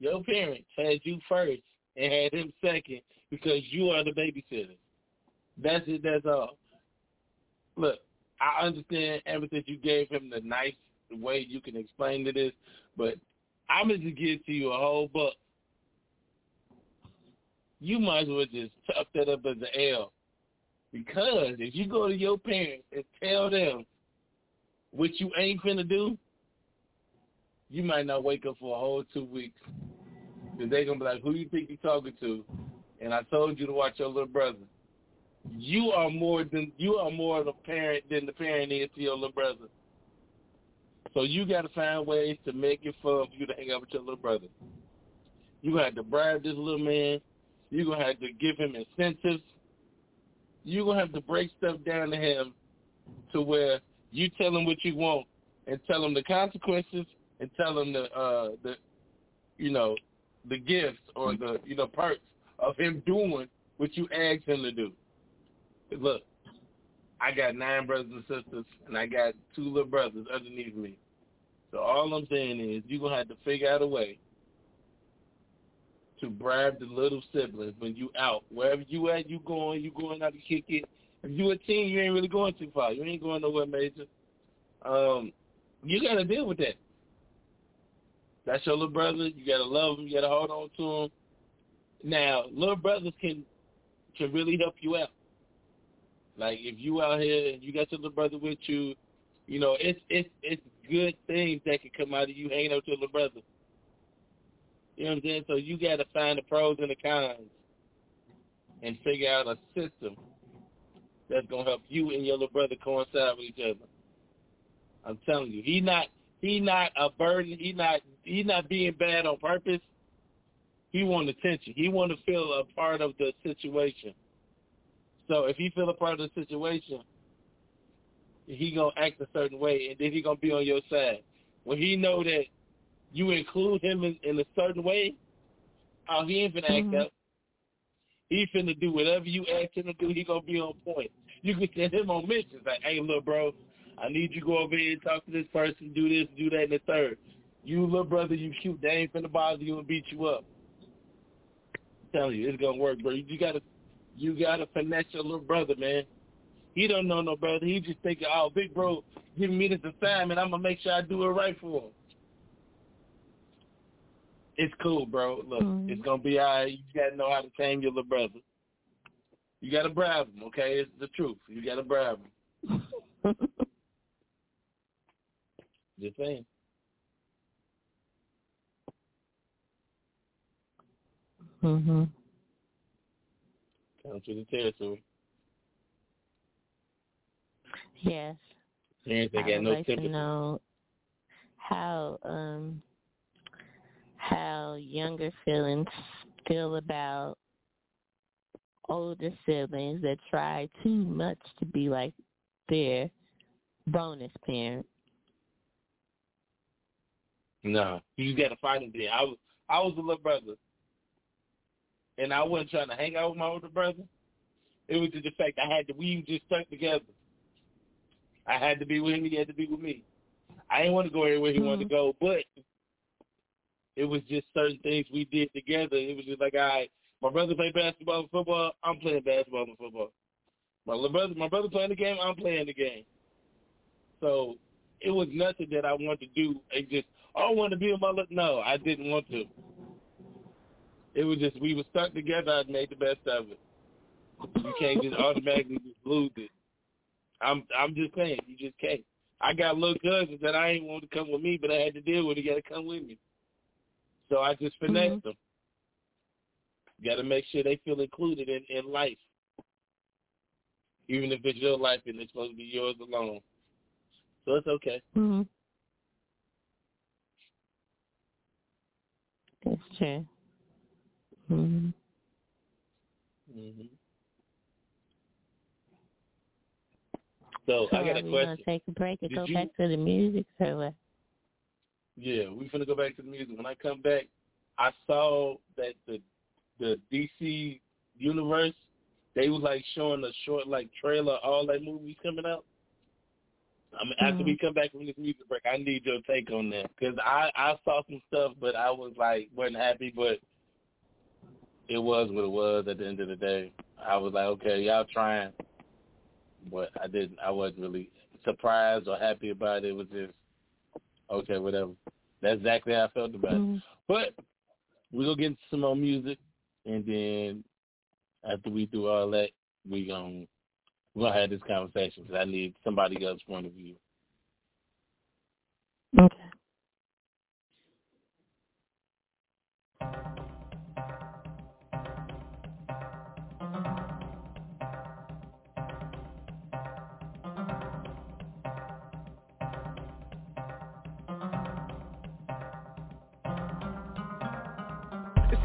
Your parents had you first and had him second because you are the babysitter. That's it, that's all. Look, I understand everything you gave him the nice way you can explain to this, but I'm going to give to you a whole book. You might as well just tuck that up as an L. Because if you go to your parents and tell them what you ain't finna do, you might not wake up for a whole two weeks. Because they're going to be like, who you think you're talking to? And I told you to watch your little brother. You are more than you are more of a parent than the parent is to your little brother. So you got to find ways to make it fun for you to hang out with your little brother. You gonna have to bribe this little man. You gonna have to give him incentives. You gonna have to break stuff down to him to where you tell him what you want and tell him the consequences and tell him the uh the you know the gifts or the you know perks of him doing what you asked him to do. Look, I got nine brothers and sisters, and I got two little brothers underneath me. So all I'm saying is you're gonna have to figure out a way to bribe the little siblings when you out. Wherever you at, you going, you going out to kick it. If you a teen, you ain't really going too far. You ain't going nowhere major. Um, you gotta deal with that. That's your little brother. You gotta love him. You gotta hold on to him. Now, little brothers can can really help you out. Like if you out here and you got your little brother with you, you know it's it's it's good things that can come out of you hanging out with your little brother. You know what I'm saying? So you got to find the pros and the cons and figure out a system that's gonna help you and your little brother coincide with each other. I'm telling you, he not he not a burden. He not he not being bad on purpose. He want attention. He want to feel a part of the situation. So if he feel a part of the situation, he gonna act a certain way, and then he gonna be on your side. When he know that you include him in, in a certain way, oh, he ain't finna mm-hmm. act up. He finna do whatever you ask him to do. He gonna be on point. You can send him on missions like, hey, little bro, I need you to go over here and talk to this person, do this, do that, and the third. You little brother, you cute. They ain't finna bother you and beat you up. I'm telling you, it's gonna work, bro. You gotta, you gotta finesse your little brother, man. He don't know no brother. He just thinking, oh, big bro, giving me this assignment. I'm gonna make sure I do it right for him. It's cool, bro. Look, mm-hmm. it's gonna be alright. You gotta know how to tame your little brother. You gotta bribe him, okay? It's the truth. You gotta bribe him. Just saying. Mhm. The territory. Yes. Parents they I got would no like sympathy. to know how um how younger feelings feel about older siblings that try too much to be like their bonus parent. No, you got to fight him there. I was I was a little brother, and I wasn't trying to hang out with my older brother. It was just the fact I had to. We just stuck together. I had to be with him. He had to be with me. I didn't want to go everywhere he mm-hmm. wanted to go, but it was just certain things we did together. It was just like, all right, my brother played basketball and football. I'm playing basketball and football. My little brother, my brother playing the game. I'm playing the game. So it was nothing that I wanted to do. It just, oh, I wanted to be with my little. No, I didn't want to. It was just we were stuck together. I made the best of it. You can't just automatically just lose it. I'm I'm just saying, you just can't. I got little cousins that I ain't want to come with me, but I had to deal with it. Got to come with me. So I just finessed mm-hmm. them. Got to make sure they feel included in, in life, even if it's your life and it's supposed to be yours alone. So it's okay. Mm-hmm. That's true. Mhm. Mhm. So, so I got a question. gonna take a break and Did go you, back to the music, or what? Yeah, we're gonna go back to the music. When I come back, I saw that the the DC universe they was like showing a short like trailer all that movies coming out. I mean, after mm-hmm. we come back from this music break, I need your take on that because I I saw some stuff, but I was like wasn't happy, but it was what it was. At the end of the day, I was like, okay, y'all trying, but I didn't. I wasn't really surprised or happy about it. It was just okay, whatever. That's exactly how I felt about mm-hmm. it. But we're gonna get into some more music, and then after we do all that, we gonna we're gonna have this conversation because I need somebody else's point of view. Okay.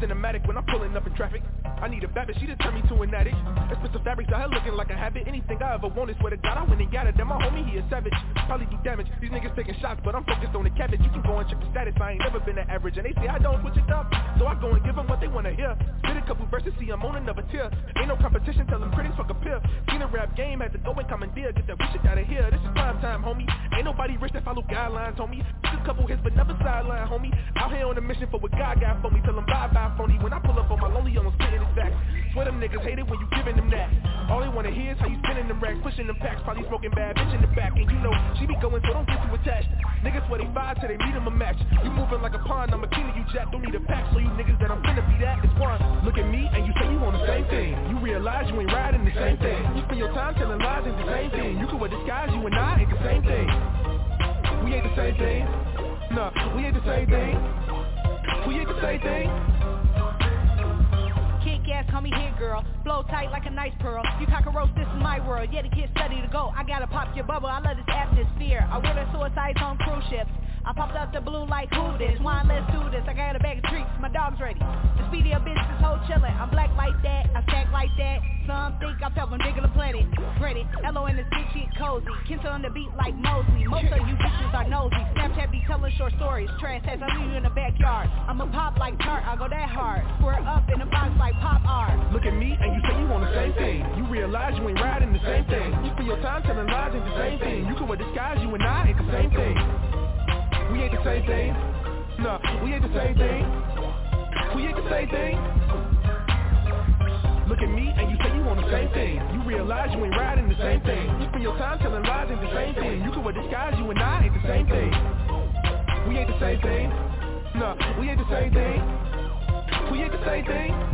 Cinematic when I'm pulling up in traffic. I need a baby, she just turned me to an addict. It's Expensive fabrics out her looking like a habit. Anything I ever wanted, swear to God, I went and got it. Then my homie, he a savage. Probably do damage. These niggas taking shots, but I'm focused on the cabbage. You can go and check the status. I ain't never been an average. And they say I don't switch it up. So I go and give them what they wanna hear. Spit a couple verses, see I'm on another tier. Ain't no competition, tell them critics fuck a pill. Seen a rap game, had to go and commandeer. Get that shit out of here. This is prime time, homie. Ain't nobody rich that follow guidelines, homie. Just a couple hits, but never sideline, homie. Out here on a mission for what God got for me. Tell them bye bye, phony. When I pull up on my lonely, I'm spitting his back. Swear them niggas hate it when you giving them that. All they wanna hear is how you spinning them racks, pushing them packs, probably smoking bad bitch in the back. And you know, she be going, so don't get too attached. Niggas swear they five till they meet them a match. You moving like a pawn, I'm a king of you jack. Don't need a pack, so you niggas that I'm finna be that. is one. Look at me and you say you want the same thing. You realize you ain't riding the same thing. You spend your time telling lies, ain't the same thing. You can wear disguise, you and I ain't the same thing. We ain't the same thing. Nah, we ain't the same thing. We ain't the same thing call me hit girl. Blow tight like a nice pearl. You cock a roast, this is my world. Yeah, the kid's steady to go. I gotta pop your bubble. I love this atmosphere. I wear the suicides on cruise ships. I popped out the blue like who this? Wine, let's do this. I got a bag of treats, my dog's ready. The speedy of bitch, this whole chillin'. I'm black like that, I stack like that. Some think I felt from digging the planet. Ready, Hello in bitch, get cozy. Kinsel on the beat like Mosley. Most of you bitches are nosy. Snapchat be telling short stories. Trash says I leave you in the backyard. I'ma pop like tart, I go that hard. Square up in a box like pop art. Look at me and you say you want the same thing. You realize you ain't riding the same thing. You spend your time telling lies ain't the same thing. You can wear disguise, you and I ain't the same thing. We ain't the same thing. No, we ain't the same thing. We ain't the same thing. Look at me and you say you want the same thing. You realize you ain't riding the same thing. You spend your time telling lies ain't the same thing. You can wear disguise, you and I ain't the same thing. We ain't the same thing. No, we ain't the same thing. We ain't the same thing.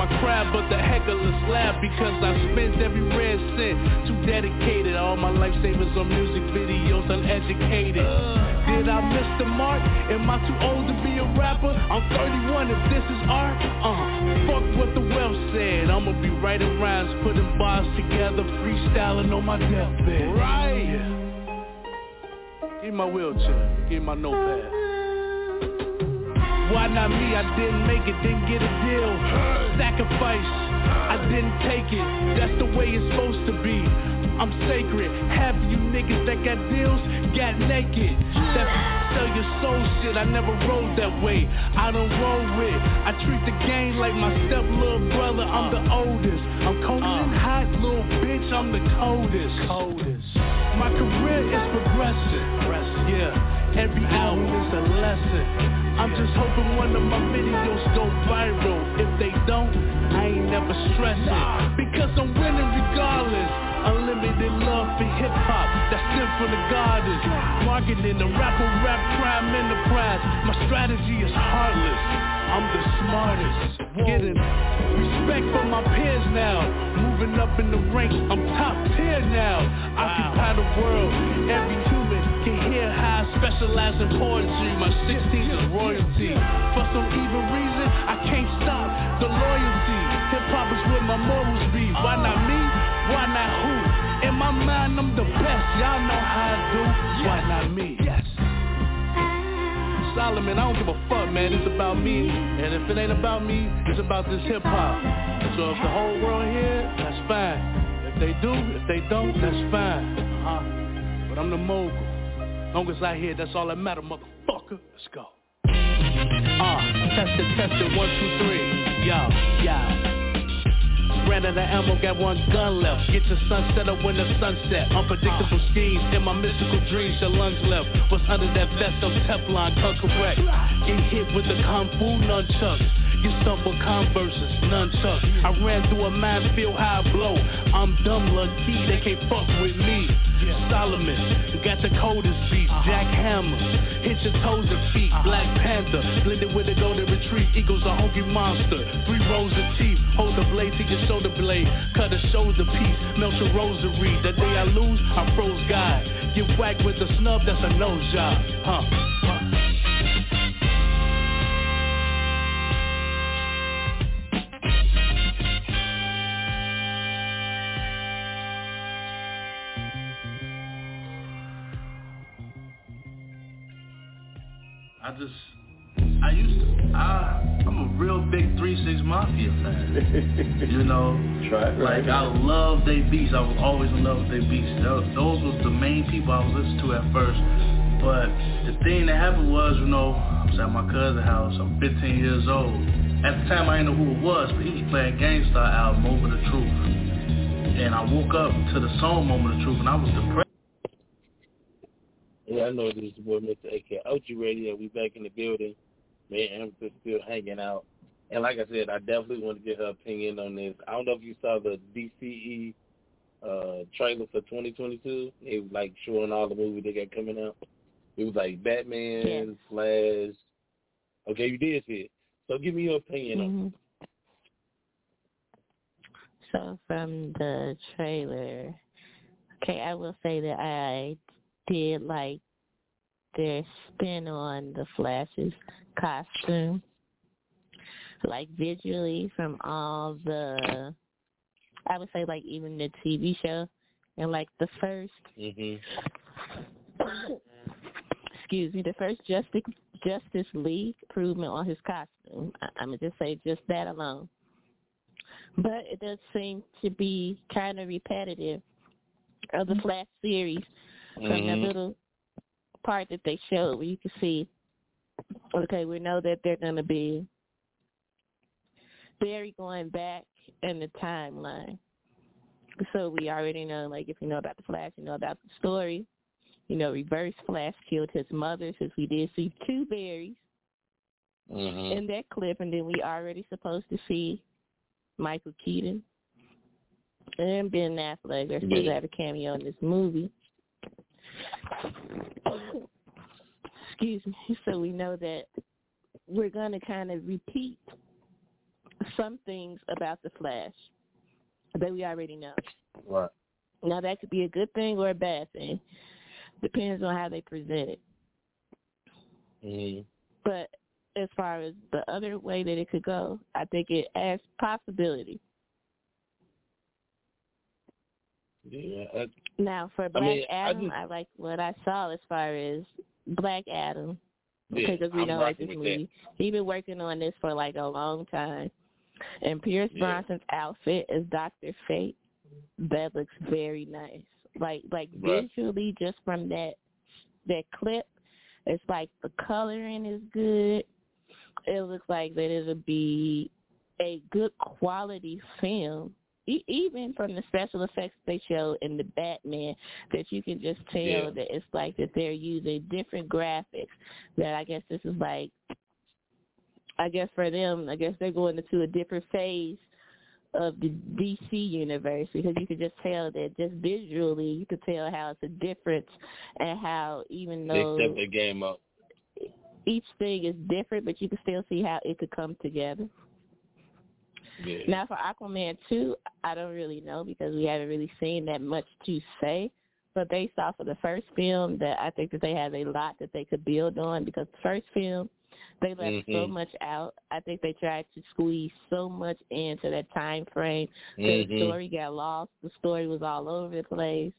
My craft, but the hecklers laugh because I spent every red cent. Too dedicated, all my lifesavers on music videos, uneducated. Did I miss the mark? Am I too old to be a rapper? I'm 31 if this is art. Uh, fuck what the wealth said. I'ma be writing rhymes, putting bars together, freestyling on my deathbed. Right. Give my wheelchair, give me my notepad. Why not me? I didn't make it, didn't get a deal. Sacrifice, I didn't take it. That's the way it's supposed to be. I'm sacred. Half of you niggas that got deals got naked. That sell your soul shit. I never rolled that way. I don't roll with. I treat the game like my step little brother. I'm the oldest. I'm cold and uh. hot, little bitch. I'm the coldest. Coldest. My career is progressive. Yeah. Every album is a lesson. I'm just hoping one of my videos go viral. If they don't, I ain't never stressing. Because I'm winning regardless. Unlimited love for hip hop, that's sent from the goddess. Marketing the rapper rap crime enterprise. My strategy is heartless. I'm the smartest. Getting respect from my peers now. Moving up in the ranks, I'm top tier now. Occupy the world. Every human can hear how I specialize in poetry. My 16 is royalty. For some evil reason, I can't stop the loyalty. Hip hop is where my morals be. Why not me? Why not who? In my mind, I'm the best. Y'all know how I do. Why not me? Yes. Solomon, I don't give a fuck, man. It's about me. And if it ain't about me, it's about this hip hop. So if the whole world here, that's fine. If they do, if they don't, that's fine. Uh-huh. But I'm the mogul. Long as I hear, that's all that matter, motherfucker. Let's go. Uh, test it, test it, one, two, three. Yo, yo. Ran out of ammo, got one gun left. Get your sunset up when the sunset. Unpredictable schemes in my mystical dreams. Your lungs left. What's under that vest of Teflon? Cut correct. Get hit with the kung fu nunchucks. You stumble converses, nunchucks. I ran through a man, minefield high blow. I'm dumb lucky, they can't fuck with me. Solomon, you got the coldest beat. Uh-huh. Jack Hammer, hit your toes and feet. Uh-huh. Black Panther, blended with a golden retreat. Eagles a hungry monster. Three rows of teeth, hold the blade to your shoulder blade. Cut a shoulder piece, melt your rosary. The day I lose, I froze God. Get whacked with a snub, that's a nose job. Huh. Uh-huh. Mafia fan. you know, Try like I love they beats. I was always in love with they beats. Those, was the main people I was listening to at first. But the thing that happened was, you know, I was at my cousin's house. I'm 15 years old. At the time, I didn't know who it was, but he was playing Gang Starr album, Moment of Truth. And I woke up to the song Moment of Truth, and I was depressed. Yeah, I know this is the boy Mr. AK. OG Radio, we back in the building. Me and Amethyst still hanging out. And like I said, I definitely want to get her opinion on this. I don't know if you saw the DCE uh trailer for 2022. It was like showing all the movies they got coming out. It was like Batman, Yeah. Flash. Okay, you did see it. So give me your opinion on Mhm. So from the trailer, okay, I will say that I did like their spin on the Flash's costume, like visually from all the, I would say like even the TV show and like the first it. Mhm. excuse me, the first Justice Justice League improvement on his costume. I, I'm gonna just say just that alone. But it does seem to be kind of repetitive of the Flash series from the Mhm. little part that they showed where you can see, okay, we know that they're gonna be Barry going back in the timeline. So we already know, like, if you know about the Flash, you know about the story. You know, Reverse Flash killed his mother, since we did see two Barrys Mhm. in that clip, and then we already supposed to see Michael Keaton and Ben Affleck. They're supposed to have a cameo in this movie. Excuse me. So we know that we're going to kind of repeat some things about the Flash that we already know. Right. Now that could be a good thing or a bad thing. Depends on how they present it. Mm-hmm. But as far as the other way that it could go, I think it adds possibility. Yeah. I, now for Black I mean, Adam, I, just, I, like what I saw as far as Black Adam. Yeah, because we I'm know like this movie. He's been working on this for like a long time. And Pierce Yeah. Brosnan's outfit as Doctor Fate, that looks very nice. Like like Right. visually just from that that clip, it's like the coloring is good. It looks like that it'll be a good quality film. E- even from the special effects they show in the Batman, that you can just tell Yeah. that it's like that they're using different graphics. That I guess this is like, I guess for them, I guess they're going into a different phase of the DC universe because you could just tell that just visually you could tell how it's a difference and how even though they step the game up. each thing is different, but you can still see how it could come together. Yeah. Now for Aquaman 2, I don't really know because we haven't really seen that much to say. But based off of the first film, that I think that they have a lot that they could build on because the first film, they left so Mhm. much out. I think they tried to squeeze so much into that time frame. So Mhm. the story got lost. The story was all over the place.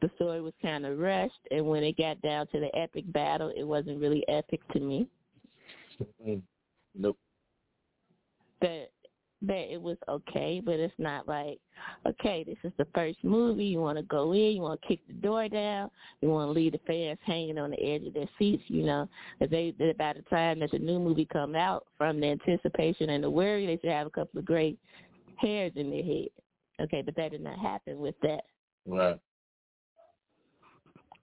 The story was kind of rushed, and when it got down to the epic battle, it wasn't really epic to me. Mm. Nope. that that it was okay, but it's not like, okay, this is the first movie. You want to go in, you want to kick the door down, you want to leave the fans hanging on the edge of their seats. You know, that they that by the time that the new movie come out, from the anticipation and the worry, they should have a couple of great hairs in their head. Okay, but that did not happen with that. Right.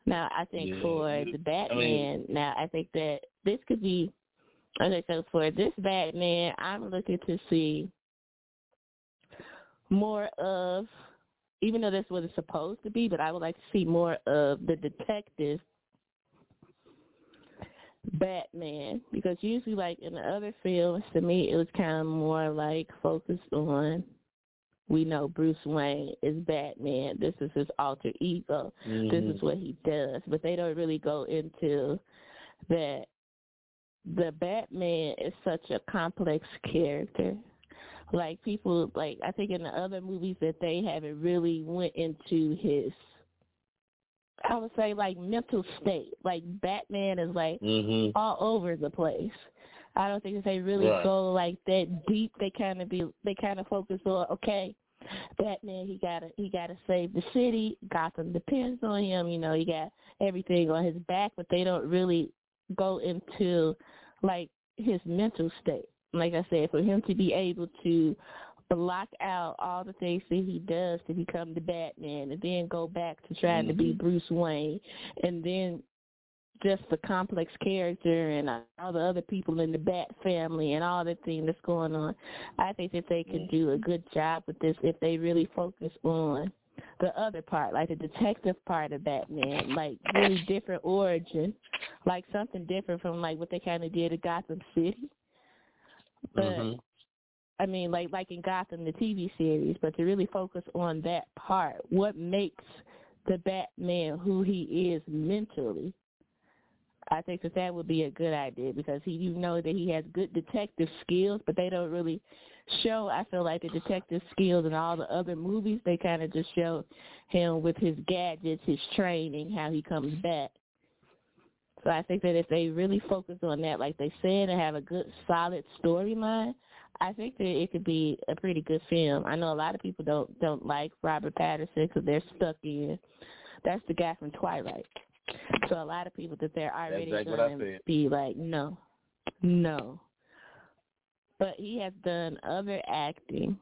Now I think Yeah, for the Batman, I mean- now I think that this could be okay. So for this Batman, I'm looking to see more of, even though that's what it's supposed to be, but I would like to see more of the detective Batman because usually, like in the other films, to me, it was kind of more like focused on. We know Bruce Wayne is Batman. This is his alter ego. This Mhm. is what he does, but they don't really go into that. The Batman is such a complex character. Like people, like I think in the other movies that they haven't really went into his I would say like mental state. Like Batman is like Mhm. all over the place. I don't think they really Right. go like that deep. They kind of be they kind of focus on okay, Batman he gotta he gotta save the city. Gotham depends on him. You know he got everything on his back, but they don't really go into like his mental state. Like I said, for him to be able to block out all the things that he does to become the Batman and then go back to trying to be mm-hmm. Bruce Wayne and then just the complex character and all the other people in the Bat family and all the thing that's going on. I think that they could do a mm-hmm. good job with this if they really focus on the other part, like the detective part of Batman, like really different origin, like something different from like what they kind of did at Gotham City. But Mhm. I mean, like like in Gotham, the TV series, but to really focus on that part, what makes the Batman who he is mentally. I think that that would be a good idea because he, you know, that he has good detective skills, but they don't really show. I feel like the detective skills in all the other movies, they kind of just show him with his gadgets, his training, how he comes back. So I think that if they really focus on that, like they said, and have a good, solid storyline, I think that it could be a pretty good film. I know a lot of people don't don't like Robert Pattinson because they're stuck in. That's the guy from Twilight. So a lot of people that they're already exactly gonna be like, no, no. But he has done other acting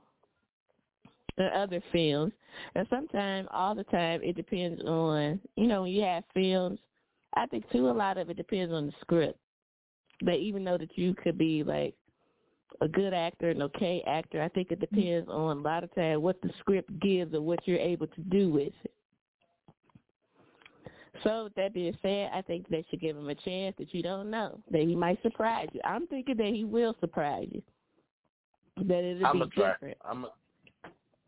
in other films, and sometimes, all the time, it depends on you know when you have films. I think too a lot of it depends on the script. That even though that you could be like a good actor, an okay actor, I think it mm-hmm. depends on a lot of time what the script gives or what you're able to do with it. So with that being said, I think they should give him a chance that you don't know that he might surprise you. I'm thinking that he will surprise you. That it'll I'm be try. different. I'm.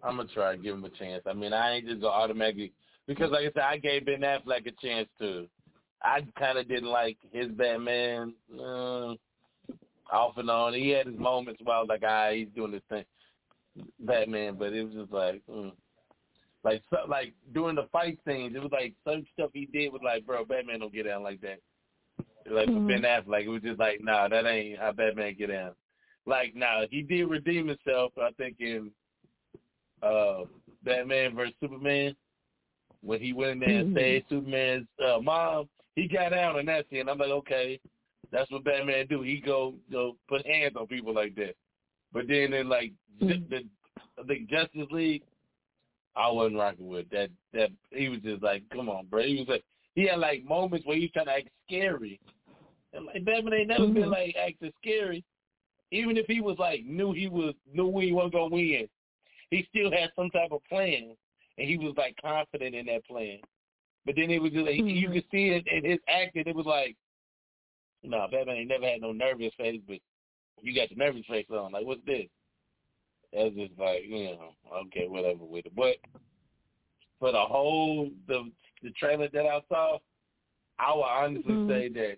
I'm gonna try and give him a chance. I mean, I ain't just gonna automatically because, like I said, I gave Ben Affleck a chance too. I kind of didn't like his Batman uh, off and on. He had his moments where I was like, ah, he's doing this thing, Batman, but it was just like, mm. like, so, like during the fight scenes, it was like some stuff he did was like, bro, Batman don't get down like that. Like Mm-hmm. Ben Affleck, it was just like, nah, that ain't how Batman get down. Like, nah, he did redeem himself. I think in uh Batman versus Superman when he went in there and Mhm. saved Superman's uh, mom. He got out in that scene. I'm like, okay, that's what Batman do. He go go put hands on people like that. But then in like ju- the think Justice League, I wasn't rocking with that. That he was just like, come on, bro. He was like, he had like moments where he was trying to act scary. And like Batman ain't never been Mhm. like acting scary. Even if he was like knew he was knew he wasn't gonna win, he still had some type of plan, and he was like confident in that plan. But then it was just like you could see it in his acting. It was like, no, nah, Batman ain't never had no nervous face, but you got the nervous face on. Like, what's this? That's just like, you know, okay, whatever with it. But for the whole the the trailer that I saw, I would honestly Mhm. say that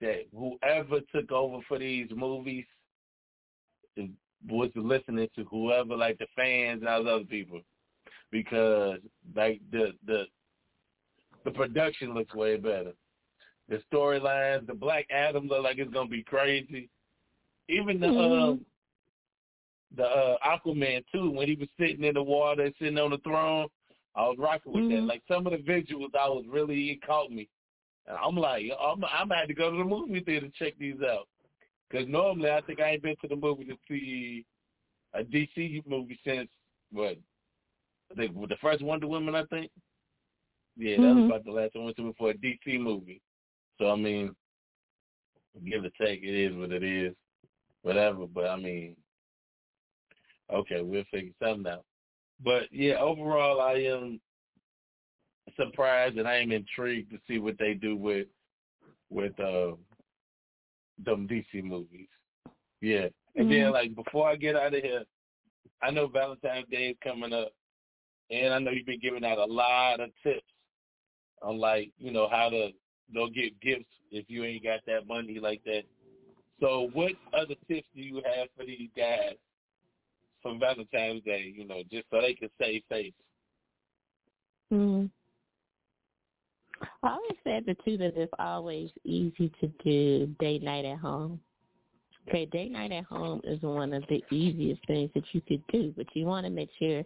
that whoever took over for these movies was listening to whoever, like the fans and all those other people, because like the the the production looks way better. The storylines, the Black Adam look like it's gonna be crazy. Even the Mhm. um the uh, Aquaman too, when he was sitting in the water, sitting on the throne, I was rocking with that. Mhm. Like some of the visuals, I was really it caught me. And I'm like, I'm I'm had to go to the movie theater to check these out. Because normally, I think I ain't been to the movie to see a DC movie since what? Think the first Wonder Woman. I think. Yeah, that was Mhm. about the last one went to before a DC movie. So I mean, give or take, it is what it is, whatever. But I mean, okay, we'll figure something out. But yeah, overall, I am surprised and I am intrigued to see what they do with with uh them DC movies. Yeah. And then Mhm. like before I get out of here, I know Valentine's Day is coming up and I know you've been giving out a lot of tips on like, you know, how to go get gifts if you ain't got that money like that. So what other tips do you have for these guys for Valentine's Day, you know, just so they can save face? Mm. I always said the two that it's always easy to do date night at home. Okay, date night at home is one of the easiest things that you could do, but you want to make sure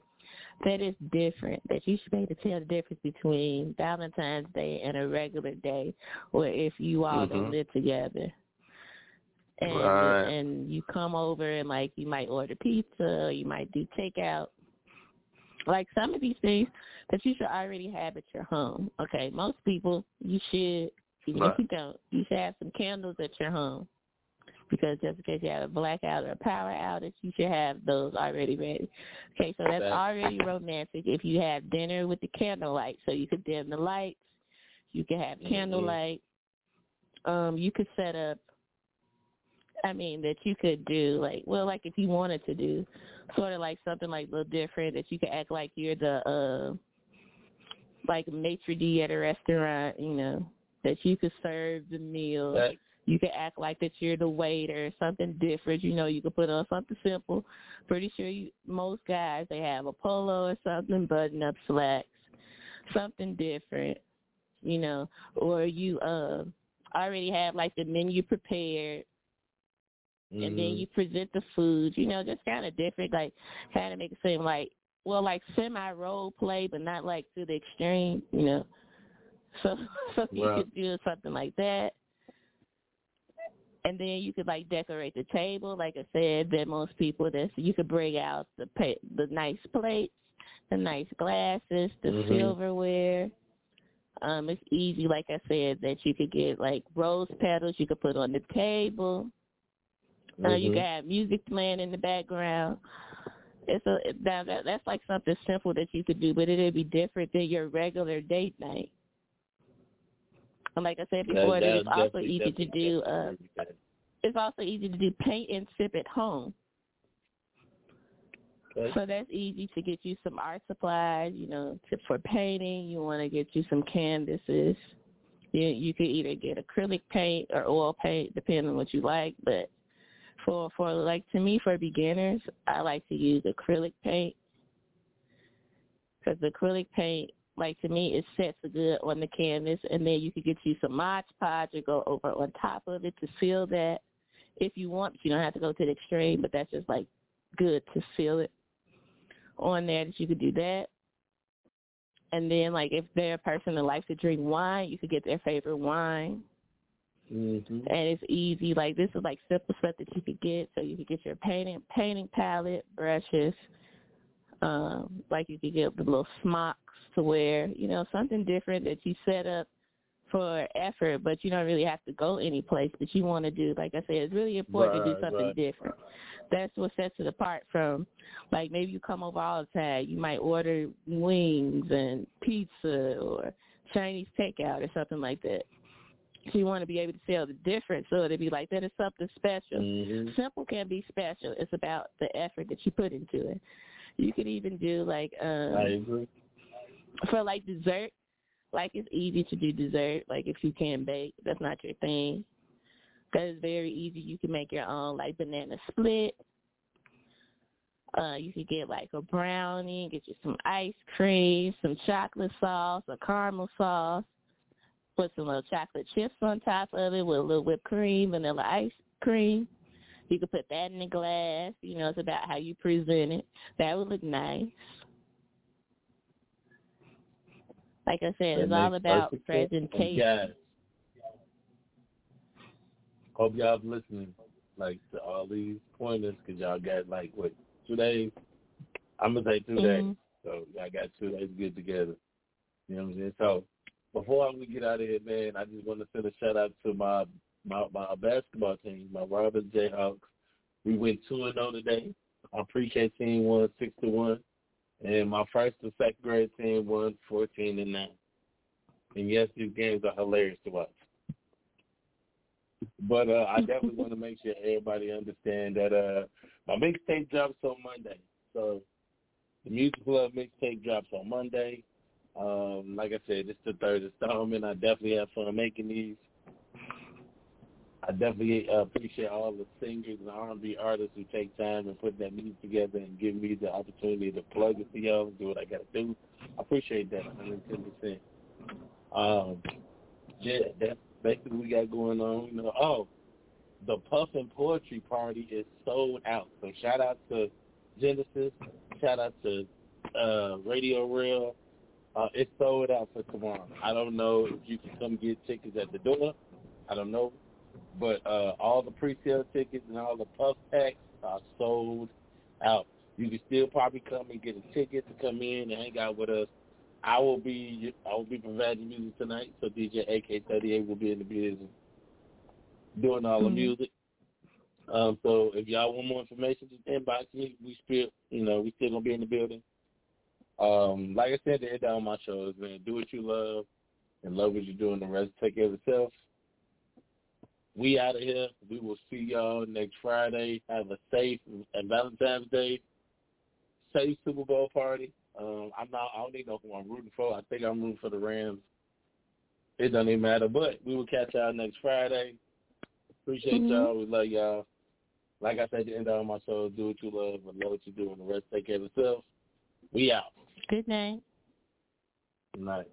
that it's different, that you should be able to tell the difference between Valentine's Day and a regular day, or if you all Mhm. live together. And Right. and you come over and like you might order pizza, or you might do takeout. Like some of these things that you should already have at your home. Okay, most people you should, even Right. if you don't, you should have some candles at your home because just in case you have a blackout or a power outage, you should have those already ready. Okay, so that's already romantic if you have dinner with the candlelight. So you could dim the lights, you could have Mhm. candlelight. Um, you could set up I mean, that you could do like well, like if you wanted to do sort of like something like a little different that you could act like you're the uh like maitre d at a restaurant, you know, that you could serve the meal. Right. You could act like that you're the waiter, something different. You know, you could put on something simple. Pretty sure you, most guys they have a polo or something, button up slacks, something different. You know, or you uh already have like the menu prepared and then Mhm. you present the food, you know, just kind of different, like kind of make it seem like, well, like semi role play, but not like to the extreme, you know. So, so you could do something like that, and then you could like decorate the table, like I said, that most people that you could bring out the pa- the nice plates, the nice glasses, the Mhm. silverware. Um, it's easy, like I said, that you could get like rose petals you could put on the table. Uh, you Mhm. can have music playing in the background. It's a now that that's like something simple that you could do, but it'd be different than your regular date night. And like I said before, that, it's also easy to do. Uh, it's also easy to do paint and sip at home. Okay. So that's easy to get you some art supplies. You know, to, for painting, you want to get you some canvases. You you could either get acrylic paint or oil paint, depending on what you like. But for for like to me for beginners, I like to use acrylic paint because acrylic paint, like to me, it sets good on the canvas, and then you could get you some Mod Podge or go over on top of it to seal that if you want. You don't have to go to the extreme, but that's just like good to seal it on there that you could do that. And then like if they're a person that likes to drink wine, you could get their favorite wine. Mm-hmm. And it's easy. Like this is like simple stuff that you could get. So you could get your painting painting palette, brushes. Um, like you could get the little smocks to wear, you know, something different that you set up for effort, but you don't really have to go any place that you want to do. Like I said, it's really important right, to do something right. different. That's what sets it apart from, like maybe you come over all the time. You might order wings and pizza or Chinese takeout or something like that. So you want to be able to sell the difference, so it'd be like that is something special. Mm-hmm. Simple can be special. It's about the effort that you put into it. You could even do like um I agree. For like dessert like it's easy to do dessert. Like if you can't bake, that's not your thing. Cause it's very easy. You can make your own like banana split. Uh, you could get like a brownie, get you some ice cream, some chocolate sauce, a caramel sauce, put some little chocolate chips on top of it with a little whipped cream, vanilla ice cream. You could put that in a glass. You know, it's about how you present it. That would look nice. Like I said, it's all about presentation. Guys, hope y'all listening, like to all these pointers, cause y'all got like what two days. I'm gonna say 2 mm-hmm. days, so y'all got two days to get together. You know what I'm saying? So before we get out of here, man, I just want to send a shout out to my my my basketball team, my Robin Jayhawks. We went two and zero today. Our pre-K team won six to one. And my first and second grade team won 14 and 9. And yes, these games are hilarious to watch. But uh, I definitely want to make sure everybody understand that uh, my mixtape drops on Monday. So the Music Club mixtape drops on Monday. Um, like I said, it's the third installment. I definitely have fun making these. I definitely appreciate all the singers and R&B artists who take time and put that music together and give me the opportunity to plug it for y'all and do what I got to do. I appreciate that 110%. Um, yeah, that's basically what we got going on. You know, oh, the Puffin Poetry Party is sold out. So shout out to Genesis. Shout out to uh, Radio Real. Uh, it's sold out for tomorrow. I don't know if you can come get tickets at the door. I don't know but uh, all the pre-sale tickets and all the puff packs are sold out. You can still probably come and get a ticket to come in and hang out with us. I will be I will be providing music tonight, so DJ AK38 will be in the business doing all the mm-hmm. music. Um, so if y'all want more information, just inbox me. We still, you know, we still gonna be in the building. Um, like I said, the end of my shows, man, do what you love and love what you're doing. The rest take care of itself we out of here. We will see y'all next Friday. Have a safe and Valentine's Day. Safe Super Bowl party. Um, I'm not. I don't even know who I'm rooting for. I think I'm rooting for the Rams. It doesn't even matter. But we will catch y'all next Friday. Appreciate mm-hmm. y'all. We love y'all. Like I said, the end of my show, do what you love and love what you do, and the rest take care of itself. We out. Good night. Good night.